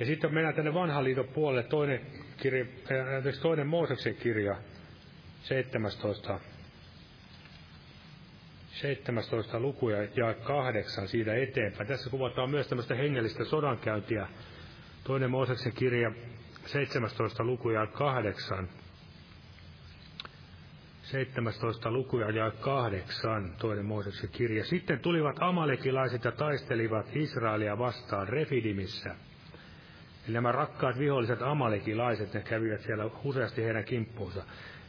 Ja sitten mennään tänne vanhan liiton puolelle toinen kirja, äh, toinen Mooseksen kirja, 17, 17 luku ja, ja kahdeksan siitä eteenpäin. Tässä kuvataan myös tämmöistä hengellistä sodankäyntiä. Toinen Mooseksen kirja, 17 luku ja kahdeksan. 17 lukuja ja kahdeksan, toinen Mooseksen kirja. Sitten tulivat amalekilaiset ja taistelivat Israelia vastaan Refidimissä. Eli nämä rakkaat viholliset amalekilaiset, ne kävivät siellä useasti heidän kimppuunsa.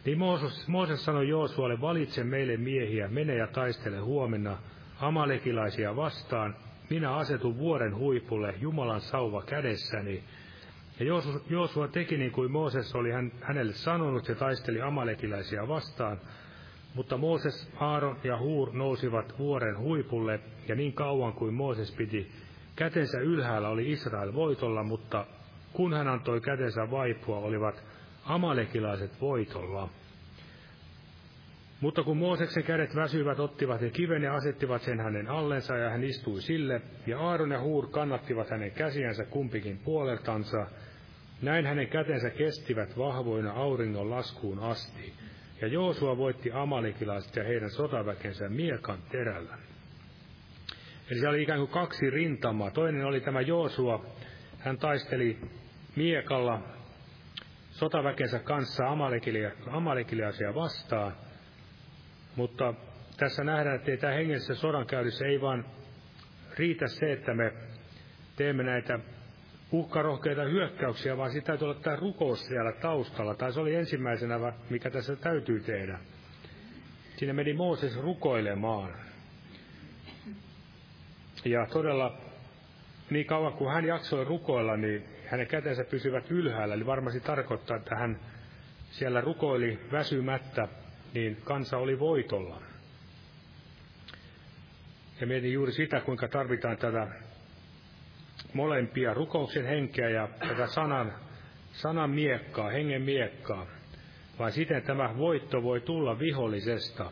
Niin Mooses, Mooses sanoi Joosualle, valitse meille miehiä, mene ja taistele huomenna amalekilaisia vastaan. Minä asetun vuoren huipulle, Jumalan sauva kädessäni. Ja Joosua teki niin kuin Mooses oli hän, hänelle sanonut ja taisteli amalekilaisia vastaan. Mutta Mooses, Aaron ja Huur nousivat vuoren huipulle, ja niin kauan kuin Mooses piti Kätensä ylhäällä oli Israel voitolla, mutta kun hän antoi kätensä vaipua, olivat amalekilaiset voitolla. Mutta kun Mooseksen kädet väsyivät, ottivat he kiven ja asettivat sen hänen allensa, ja hän istui sille, ja Aaron ja Huur kannattivat hänen käsiänsä kumpikin puoleltansa. Näin hänen kätensä kestivät vahvoina auringon laskuun asti, ja Joosua voitti amalekilaiset ja heidän sotaväkensä miekan terällä. Eli siellä oli ikään kuin kaksi rintamaa. Toinen oli tämä Joosua. Hän taisteli miekalla sotaväkensä kanssa amalekiliaisia vastaan. Mutta tässä nähdään, että tämä hengellisessä sodankäynnissä ei vaan riitä se, että me teemme näitä uhkarohkeita hyökkäyksiä, vaan sitä täytyy olla tämä rukous siellä taustalla. Tai se oli ensimmäisenä, mikä tässä täytyy tehdä. Siinä meni Mooses rukoilemaan. Ja todella niin kauan kuin hän jaksoi rukoilla, niin hänen kätensä pysyvät ylhäällä. Eli varmasti tarkoittaa, että hän siellä rukoili väsymättä, niin kansa oli voitolla. Ja mietin juuri sitä, kuinka tarvitaan tätä molempia, rukouksen henkeä ja tätä sanan, sanan miekkaa, hengen miekkaa. Vai siten tämä voitto voi tulla vihollisesta.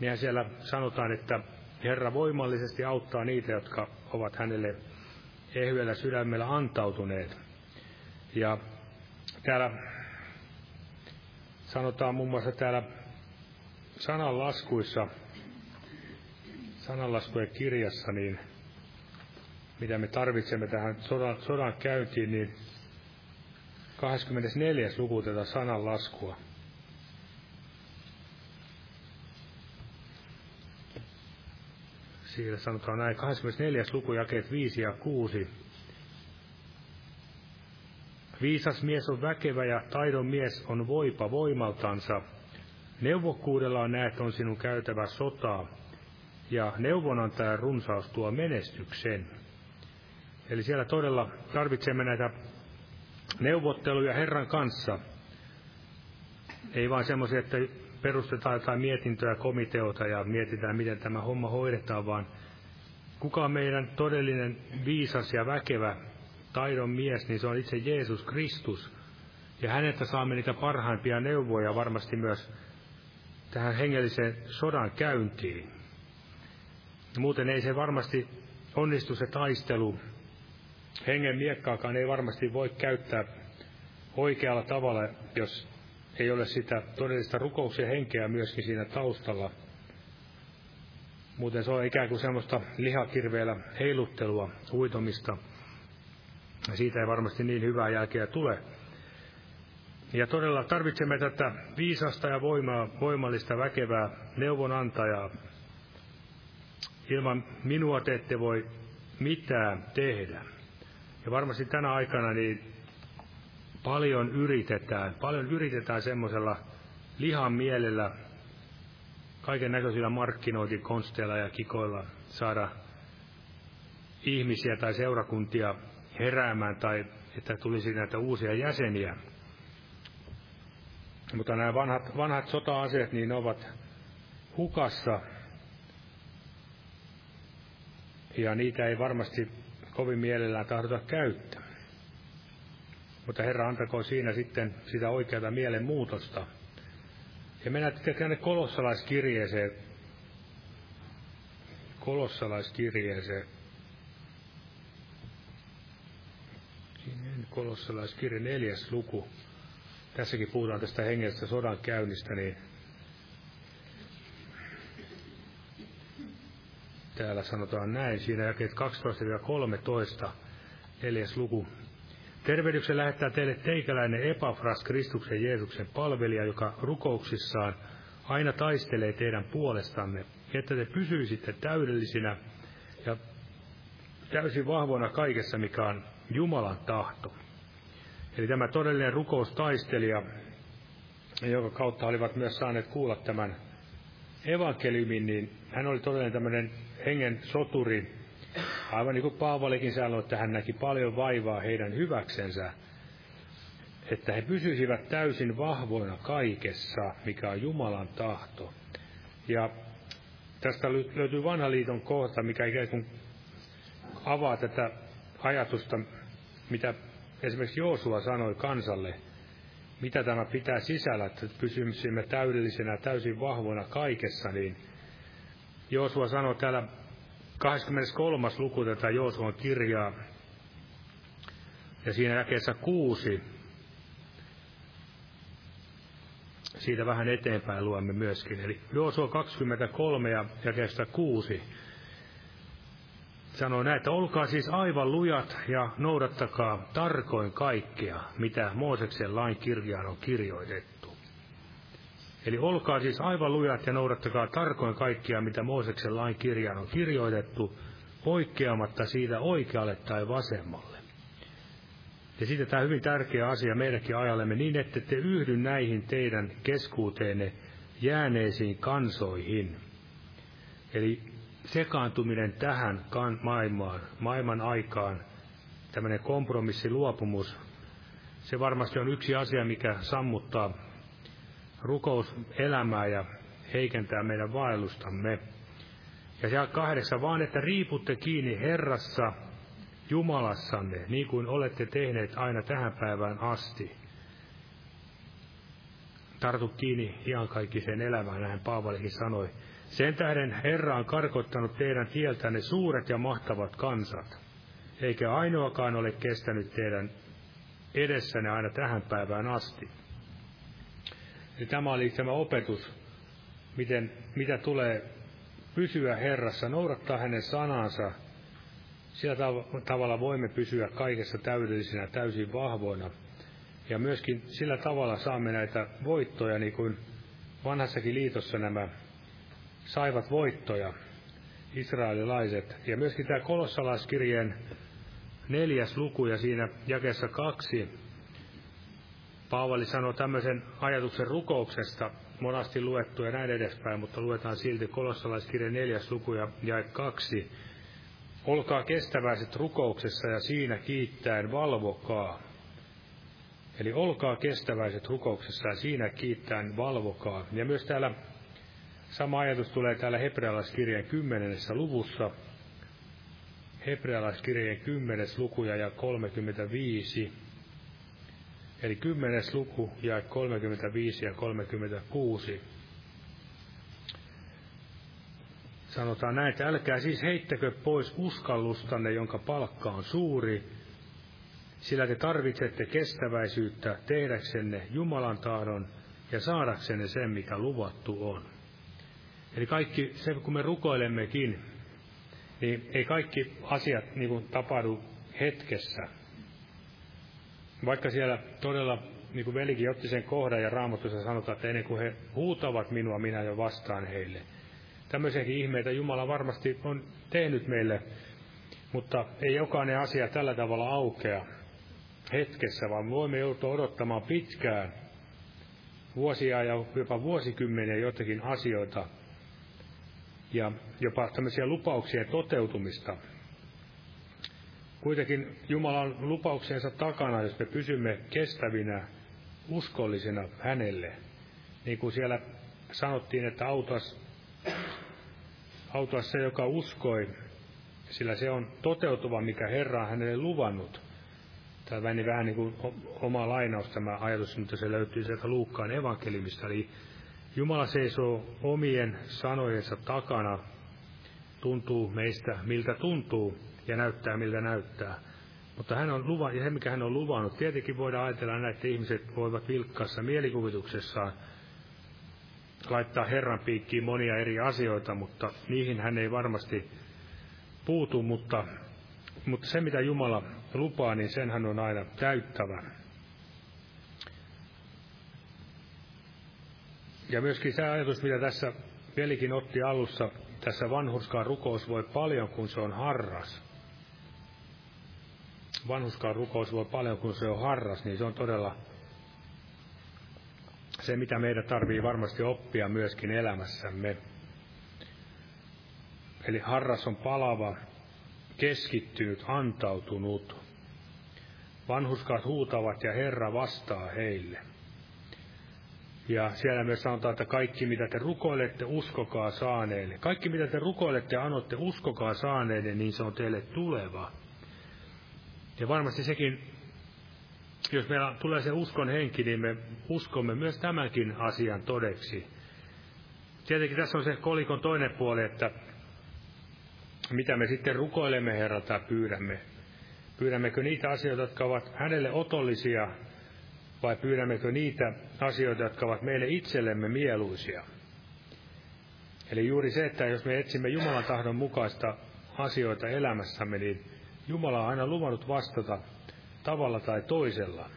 Niinhän siellä sanotaan, että Herra voimallisesti auttaa niitä, jotka ovat hänelle ehyellä sydämellä antautuneet. Ja täällä sanotaan muun muassa täällä sananlaskuissa, sananlaskujen kirjassa, niin mitä me tarvitsemme tähän sodan, sodan käyntiin, niin 24. luku tätä sananlaskua. Siinä sanotaan näin, 24. luku, jakeet 5 ja 6. Viisas mies on väkevä ja taidon mies on voipa voimaltansa. Neuvokkuudella näet on sinun käytävä sotaa, ja neuvonantajan runsaus tuo menestyksen. Eli siellä todella tarvitsemme näitä neuvotteluja Herran kanssa. Ei vain semmoisia, että perustetaan jotain mietintöä, komiteota ja mietitään, miten tämä homma hoidetaan, vaan kuka on meidän todellinen viisas ja väkevä taidon mies, niin se on itse Jeesus Kristus. Ja häneltä saamme niitä parhaimpia neuvoja varmasti myös tähän hengelliseen sodan käyntiin. Muuten ei se varmasti onnistu se taistelu. Hengen miekkaakaan ei varmasti voi käyttää oikealla tavalla, jos ei ole sitä todellista rukouksen henkeä myöskin siinä taustalla. Muuten se on ikään kuin semmoista lihakirveellä heiluttelua, huitomista. Siitä ei varmasti niin hyvää jälkeä tule. Ja todella tarvitsemme tätä viisasta ja voimaa, voimallista, väkevää neuvonantajaa. Ilman minua te ette voi mitään tehdä. Ja varmasti tänä aikana niin paljon yritetään, paljon yritetään semmoisella lihan mielellä, kaiken näköisillä markkinointikonsteilla ja kikoilla saada ihmisiä tai seurakuntia heräämään tai että tulisi näitä uusia jäseniä. Mutta nämä vanhat, vanhat sota-aseet, niin ne ovat hukassa. Ja niitä ei varmasti kovin mielellään tahdota käyttää. Mutta Herra antakoon siinä sitten sitä oikeata mielen muutosta. Ja mennään sitten tänne kolossalaiskirjeeseen. Kolossalaiskirjeeseen. Kolossalaiskirje neljäs luku. Tässäkin puhutaan tästä hengellisestä sodan käynnistä, niin täällä sanotaan näin, siinä jakeet 12-13, neljäs luku. Tervehdyksen lähettää teille teikäläinen Epafras, Kristuksen Jeesuksen palvelija, joka rukouksissaan aina taistelee teidän puolestanne, että te pysyisitte täydellisinä ja täysin vahvoina kaikessa, mikä on Jumalan tahto. Eli tämä todellinen rukoustaistelija, jonka kautta olivat myös saaneet kuulla tämän evankeliumin, niin hän oli todellinen tämmöinen hengen soturi, Aivan niin kuin Paavalikin sanoi, että hän näki paljon vaivaa heidän hyväksensä, että he pysyisivät täysin vahvoina kaikessa, mikä on Jumalan tahto. Ja tästä löytyy vanha liiton kohta, mikä ikään kuin avaa tätä ajatusta, mitä esimerkiksi Joosua sanoi kansalle, mitä tämä pitää sisällä, että pysyisimme täydellisenä, täysin vahvoina kaikessa, niin Joosua sanoi täällä 23. luku tätä Joosuan kirjaa, ja siinä jakeessa kuusi, siitä vähän eteenpäin luemme myöskin. Eli Joosua 23 ja jakeesta 6 sanoo näin, että olkaa siis aivan lujat ja noudattakaa tarkoin kaikkea, mitä Mooseksen lain kirjaan on kirjoitettu. Eli olkaa siis aivan lujat ja noudattakaa tarkoin kaikkia, mitä Mooseksen lain kirjaan on kirjoitettu, poikkeamatta siitä oikealle tai vasemmalle. Ja sitten tämä hyvin tärkeä asia meidänkin ajallemme niin, että te yhdy näihin teidän keskuuteenne jääneisiin kansoihin. Eli sekaantuminen tähän maailmaan, maailman aikaan, tämmöinen kompromissiluopumus, se varmasti on yksi asia, mikä sammuttaa rukouselämää ja heikentää meidän vaellustamme. Ja siellä kahdeksan, vaan että riiputte kiinni Herrassa, Jumalassanne, niin kuin olette tehneet aina tähän päivään asti. Tartu kiinni iankaikkiseen elämään, näin Paavalikin sanoi. Sen tähden Herra on karkottanut teidän tieltänne suuret ja mahtavat kansat, eikä ainoakaan ole kestänyt teidän edessänne aina tähän päivään asti. Eli tämä oli tämä opetus, miten, mitä tulee pysyä Herrassa, noudattaa hänen sanansa. Sillä tav- tavalla voimme pysyä kaikessa täydellisinä, täysin vahvoina. Ja myöskin sillä tavalla saamme näitä voittoja, niin kuin vanhassakin liitossa nämä saivat voittoja. israelilaiset. Ja myöskin tämä kolossalaiskirjeen neljäs luku ja siinä jakessa kaksi Paavali sanoo tämmöisen ajatuksen rukouksesta, monasti luettu ja näin edespäin, mutta luetaan silti kolossalaiskirjan neljäs luku ja jae kaksi. Olkaa kestäväiset rukouksessa ja siinä kiittäen valvokaa. Eli olkaa kestäväiset rukouksessa ja siinä kiittäen valvokaa. Ja myös täällä sama ajatus tulee täällä hebrealaiskirjan kymmenennessä luvussa. Hebrealaiskirjan kymmenes lukuja ja 35 Eli kymmenes luku ja 35 ja 36. Sanotaan näin, että älkää siis heittäkö pois uskallustanne, jonka palkka on suuri, sillä te tarvitsette kestäväisyyttä tehdäksenne Jumalan tahdon ja saadaksenne sen, mikä luvattu on. Eli kaikki se, kun me rukoilemmekin, niin ei kaikki asiat niin kuin tapahdu hetkessä, vaikka siellä todella, niin kuin velikin otti sen kohdan ja raamatussa sanotaan, että ennen kuin he huutavat minua, minä jo vastaan heille. Tämmöisiäkin ihmeitä Jumala varmasti on tehnyt meille, mutta ei jokainen asia tällä tavalla aukea hetkessä, vaan voimme joutua odottamaan pitkään, vuosia ja jopa vuosikymmeniä jotakin asioita, ja jopa tämmöisiä lupauksien toteutumista, kuitenkin Jumalan lupauksensa takana, jos me pysymme kestävinä, uskollisena hänelle. Niin kuin siellä sanottiin, että autas, autas se, joka uskoi, sillä se on toteutuva, mikä Herra on hänelle luvannut. Tämä väni vähän niin kuin oma lainaus tämä ajatus, mutta se löytyy sieltä Luukkaan evankelimista. Eli Jumala seisoo omien sanojensa takana, tuntuu meistä miltä tuntuu, ja näyttää miltä näyttää. Mutta hän on luva, ja se mikä hän on luvannut, tietenkin voidaan ajatella näin, että ihmiset voivat vilkkaassa mielikuvituksessaan laittaa Herran piikkiin monia eri asioita, mutta niihin hän ei varmasti puutu, mutta, mutta se mitä Jumala lupaa, niin sen hän on aina täyttävä. Ja myöskin se ajatus, mitä tässä velikin otti alussa, tässä vanhurskaan rukous voi paljon, kun se on harras vanhuskaan rukous voi paljon, kun se on harras, niin se on todella se, mitä meidän tarvii varmasti oppia myöskin elämässämme. Eli harras on palava, keskittynyt, antautunut. Vanhuskaat huutavat ja Herra vastaa heille. Ja siellä myös sanotaan, että kaikki mitä te rukoilette, uskokaa saaneille. Kaikki mitä te rukoilette ja anotte, uskokaa saaneille, niin se on teille tuleva. Ja varmasti sekin, jos meillä tulee se uskon henki, niin me uskomme myös tämänkin asian todeksi. Tietenkin tässä on se kolikon toinen puoli, että mitä me sitten rukoilemme Herralta pyydämme. Pyydämmekö niitä asioita, jotka ovat hänelle otollisia, vai pyydämmekö niitä asioita, jotka ovat meille itsellemme mieluisia. Eli juuri se, että jos me etsimme Jumalan tahdon mukaista asioita elämässämme, niin Jumala on aina luvannut vastata tavalla tai toisella.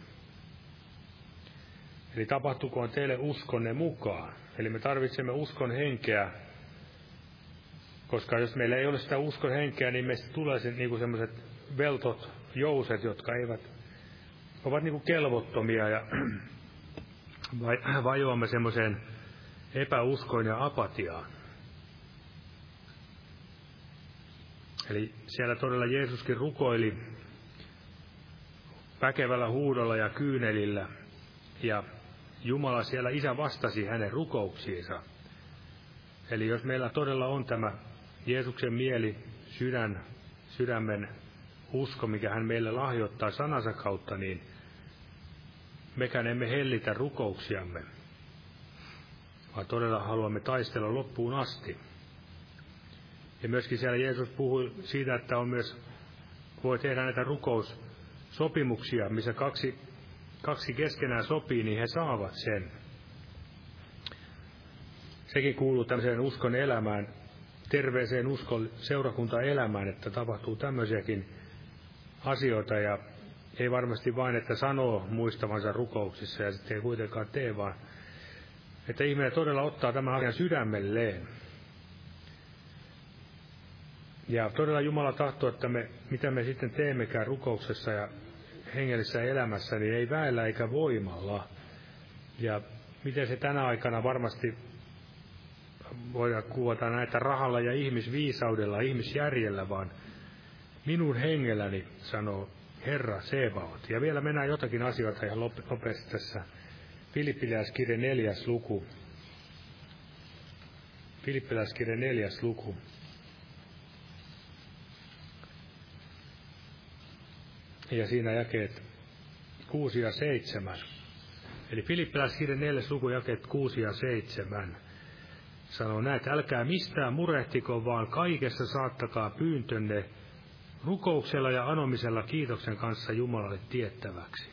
Eli tapahtukoon teille uskonne mukaan. Eli me tarvitsemme uskon henkeä, koska jos meillä ei ole sitä uskon henkeä, niin meistä tulee se, niin semmoiset veltot, jouset, jotka eivät, ovat niin kuin kelvottomia ja <clears throat> vajoamme semmoiseen epäuskoon ja apatiaan. Eli siellä todella Jeesuskin rukoili väkevällä huudolla ja kyynelillä, ja Jumala siellä Isä vastasi hänen rukouksiinsa. Eli jos meillä todella on tämä Jeesuksen mieli, sydän, sydämen usko, mikä hän meille lahjoittaa sanansa kautta, niin mekään emme hellitä rukouksiamme, vaan todella haluamme taistella loppuun asti. Ja myöskin siellä Jeesus puhui siitä, että on myös, voi tehdä näitä rukoussopimuksia, missä kaksi, kaksi keskenään sopii, niin he saavat sen. Sekin kuuluu tämmöiseen uskon elämään, terveeseen uskon seurakuntaelämään, että tapahtuu tämmöisiäkin asioita ja ei varmasti vain, että sanoo muistavansa rukouksissa ja sitten ei kuitenkaan tee, vaan että ihminen todella ottaa tämän asian sydämelleen Ja todella Jumala tahtoo, että me, mitä me sitten teemmekään rukouksessa ja hengellisessä elämässä, niin ei väellä eikä voimalla. Ja miten se tänä aikana varmasti voidaan kuvata näitä rahalla ja ihmisviisaudella, ihmisjärjellä, vaan minun hengelläni, sanoo Herra Sebaot. Ja vielä mennään jotakin asioita ihan nopeasti tässä. Filippiläiskirja neljäs luku. Filippiläiskirja neljäs luku. Ja siinä jakeet 6 ja 7. Eli Filippiläiskirjan 4. luku jakeet 6 ja 7 sanoo näin, että älkää mistään murehtiko, vaan kaikessa saattakaa pyyntönne rukouksella ja anomisella kiitoksen kanssa Jumalalle tiettäväksi.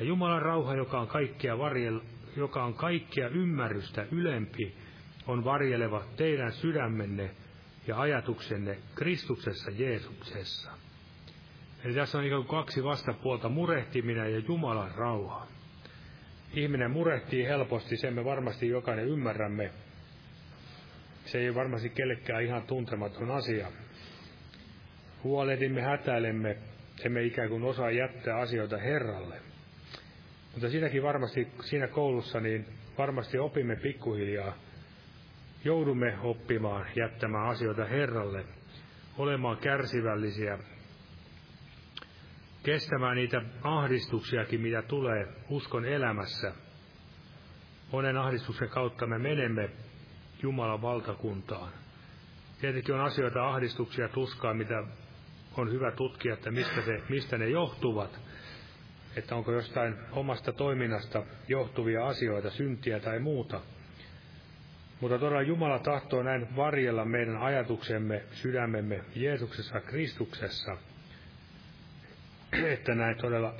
Ja Jumalan rauha, joka on kaikkia, varjel, joka on kaikkia ymmärrystä ylempi, on varjeleva teidän sydämenne ja ajatuksenne Kristuksessa Jeesuksessa. Eli tässä on ikään kuin kaksi vastapuolta, murehtiminen ja Jumalan rauha. Ihminen murehtii helposti, sen me varmasti jokainen ymmärrämme. Se ei varmasti kellekään ihan tuntematon asia. Huolehdimme, hätäilemme, emme ikään kuin osaa jättää asioita Herralle. Mutta siinäkin varmasti, siinä koulussa, niin varmasti opimme pikkuhiljaa. Joudumme oppimaan jättämään asioita Herralle, olemaan kärsivällisiä, kestämään niitä ahdistuksiakin, mitä tulee uskon elämässä. Monen ahdistuksen kautta me menemme Jumalan valtakuntaan. Tietenkin on asioita, ahdistuksia, tuskaa, mitä on hyvä tutkia, että mistä, se, mistä ne johtuvat. Että onko jostain omasta toiminnasta johtuvia asioita, syntiä tai muuta. Mutta todella Jumala tahtoo näin varjella meidän ajatuksemme, sydämemme Jeesuksessa Kristuksessa – että näin todella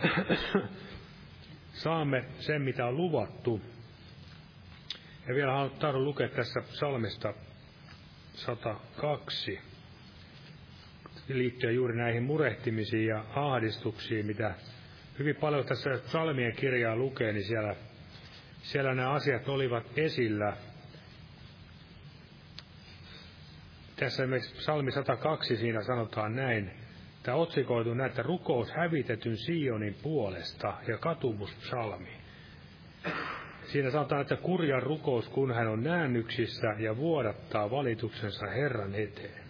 <coughs> saamme sen, mitä on luvattu. Ja vielä tahdon lukea tässä salmista 102 liittyen juuri näihin murehtimisiin ja ahdistuksiin, mitä hyvin paljon tässä salmien kirjaa lukee, niin siellä, siellä nämä asiat olivat esillä. Tässä esimerkiksi salmi 102 siinä sanotaan näin, Tämä otsikoitu näitä rukous hävitetyn Sionin puolesta ja katumuspsalmi. Siinä sanotaan, että kurja rukous, kun hän on näännyksissä ja vuodattaa valituksensa Herran eteen.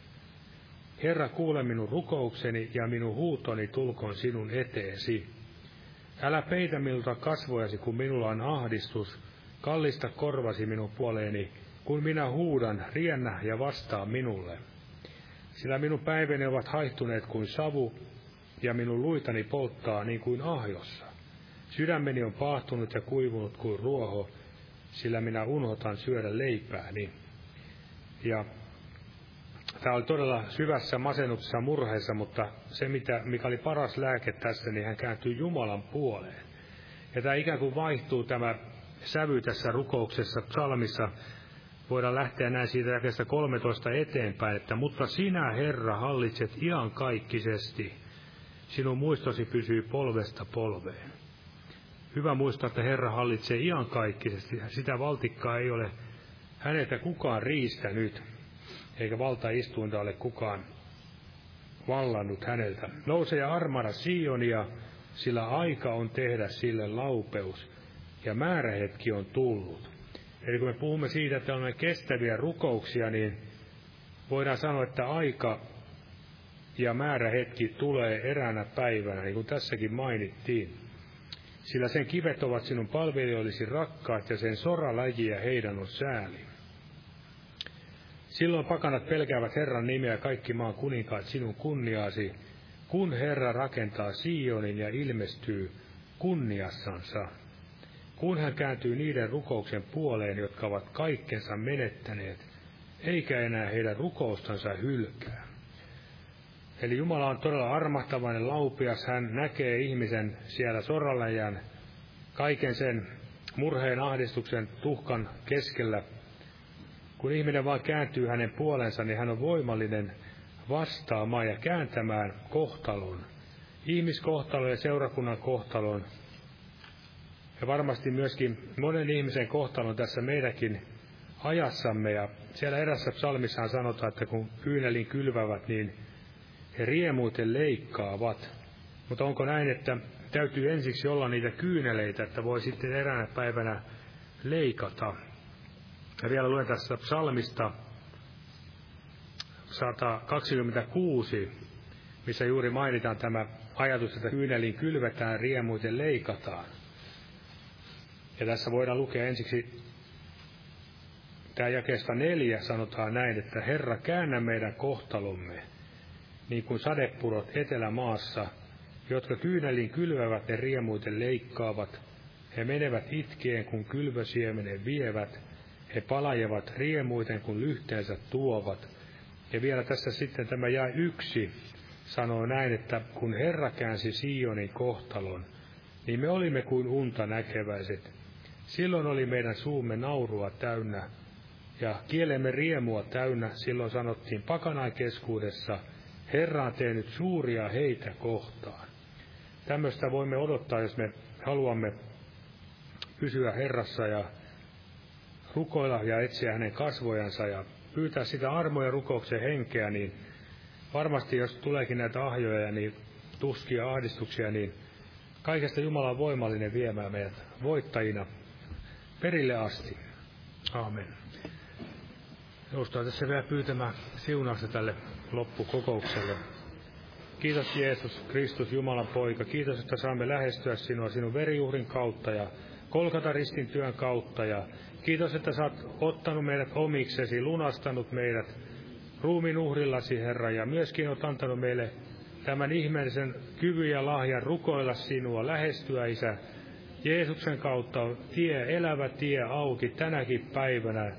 Herra, kuule minun rukoukseni ja minun huutoni tulkoon sinun eteesi. Älä peitä minulta kasvojasi, kun minulla on ahdistus. Kallista korvasi minun puoleeni, kun minä huudan, riennä ja vastaa minulle. Sillä minun päiväni ovat haihtuneet kuin savu, ja minun luitani polttaa niin kuin ahjossa. Sydämeni on paahtunut ja kuivunut kuin ruoho, sillä minä unohtan syödä leipääni. Ja tämä oli todella syvässä masennuksessa murheessa, mutta se, mitä, mikä oli paras lääke tässä, niin hän kääntyy Jumalan puoleen. Ja tämä ikään kuin vaihtuu tämä sävy tässä rukouksessa, psalmissa, voidaan lähteä näin siitä jakeesta 13 eteenpäin, että mutta sinä, Herra, hallitset iankaikkisesti. Sinun muistosi pysyy polvesta polveen. Hyvä muistaa, että Herra hallitsee iankaikkisesti. Sitä valtikkaa ei ole häneltä kukaan riistänyt, eikä valtaistuinta ole kukaan vallannut häneltä. Nouse ja armara Sionia, sillä aika on tehdä sille laupeus, ja määrähetki on tullut. Eli kun me puhumme siitä, että olemme kestäviä rukouksia, niin voidaan sanoa, että aika ja määrähetki tulee eräänä päivänä, niin kuin tässäkin mainittiin. Sillä sen kivet ovat sinun palvelijoillesi rakkaat ja sen soraläjiä heidän on sääli. Silloin pakanat pelkäävät Herran nimeä kaikki maan kuninkaat sinun kunniaasi, kun Herra rakentaa Sionin ja ilmestyy kunniassansa kun hän kääntyy niiden rukouksen puoleen, jotka ovat kaikkensa menettäneet, eikä enää heidän rukoustansa hylkää. Eli Jumala on todella armahtavainen laupias, hän näkee ihmisen siellä soraläjän, kaiken sen murheen, ahdistuksen, tuhkan keskellä. Kun ihminen vaan kääntyy hänen puolensa, niin hän on voimallinen vastaamaan ja kääntämään kohtalon. Ihmiskohtalon ja seurakunnan kohtalon ja varmasti myöskin monen ihmisen kohtalon tässä meidänkin ajassamme. Ja siellä erässä psalmissaan sanotaan, että kun kyynelin kylvävät, niin he riemuiten leikkaavat. Mutta onko näin, että täytyy ensiksi olla niitä kyyneleitä, että voi sitten eräänä päivänä leikata. Ja vielä luen tässä psalmista 126, missä juuri mainitaan tämä ajatus, että kyynelin kylvetään, riemuiten leikataan. Ja tässä voidaan lukea ensiksi tämä jakeesta neljä sanotaan näin, että Herra käännä meidän kohtalomme, niin kuin sadepurot etelämaassa, jotka kyynelin kylvävät ja riemuiten leikkaavat. He menevät itkeen, kun kylvösiemenen vievät. He palajevat riemuiten, kun lyhteensä tuovat. Ja vielä tässä sitten tämä jäi yksi, sanoo näin, että kun Herra käänsi Sionin kohtalon, niin me olimme kuin unta näkeväiset. Silloin oli meidän suumme naurua täynnä ja kielemme riemua täynnä. Silloin sanottiin pakanain keskuudessa, Herra on tehnyt suuria heitä kohtaan. Tämmöistä voimme odottaa, jos me haluamme pysyä Herrassa ja rukoilla ja etsiä hänen kasvojansa ja pyytää sitä armoja ja rukouksen henkeä, niin varmasti jos tuleekin näitä ahjoja, niin tuskia ahdistuksia, niin kaikesta Jumala on voimallinen viemään meidät voittajina perille asti. Aamen. Joustaa tässä vielä pyytämään siunausta tälle loppukokoukselle. Kiitos Jeesus, Kristus, Jumalan poika. Kiitos, että saamme lähestyä sinua sinun veriuhrin kautta ja kolkataristin työn kautta. Ja kiitos, että oot ottanut meidät omiksesi, lunastanut meidät ruumin uhrillasi, Herra, ja myöskin oot antanut meille tämän ihmeellisen kyvyn ja lahjan rukoilla sinua, lähestyä, Isä, Jeesuksen kautta tie, elävä tie auki tänäkin päivänä.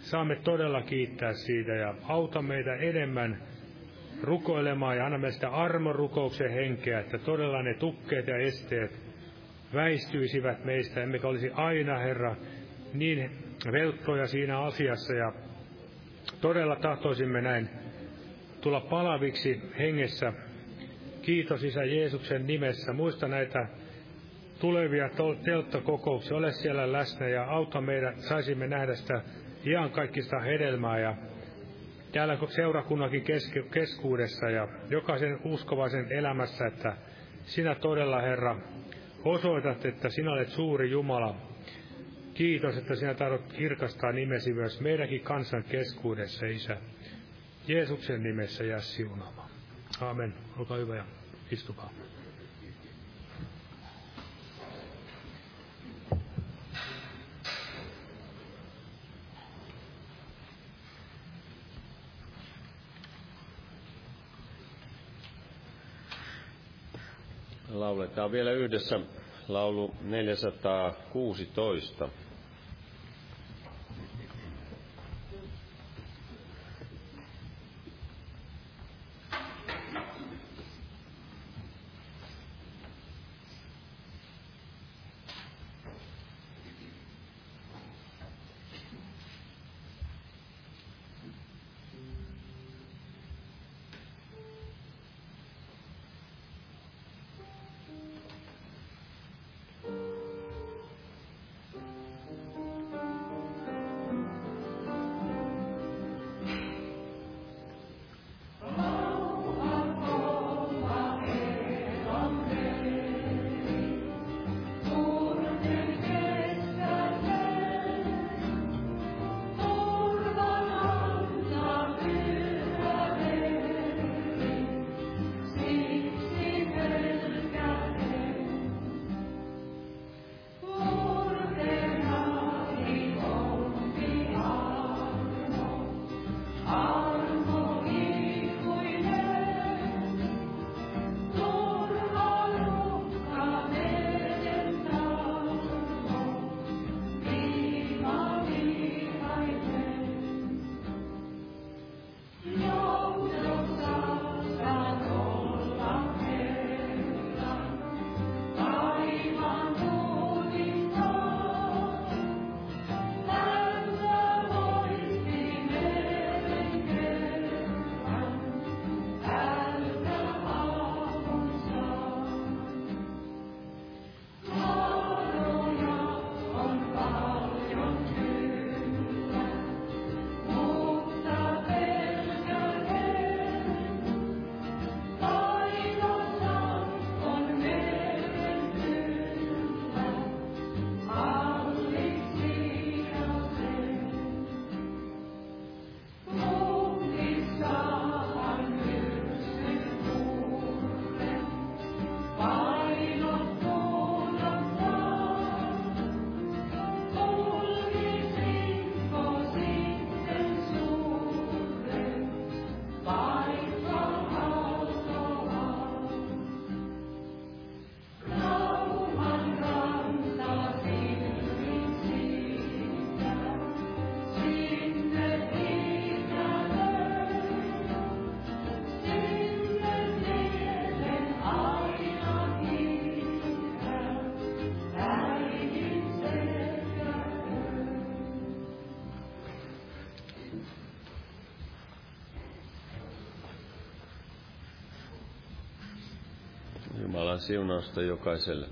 Saamme todella kiittää siitä ja auta meitä enemmän rukoilemaan ja anna meille sitä armorukouksen henkeä, että todella ne tukkeet ja esteet väistyisivät meistä, emmekä olisi aina, Herra, niin velttoja siinä asiassa ja todella tahtoisimme näin tulla palaviksi hengessä. Kiitos Isä Jeesuksen nimessä. Muista näitä tulevia telttakokouksia. Ole siellä läsnä ja auta meidät, saisimme nähdä sitä kaikista hedelmää ja täällä seurakunnakin keskuudessa ja jokaisen uskovaisen elämässä, että sinä todella, Herra, osoitat, että sinä olet suuri Jumala. Kiitos, että sinä tahdot kirkastaa nimesi myös meidänkin kansan keskuudessa, Isä. Jeesuksen nimessä jää siunaamaan. Aamen. Olkaa hyvä ja istukaa. Lauletaan vielä yhdessä laulu 416. siunausta jokaiselle.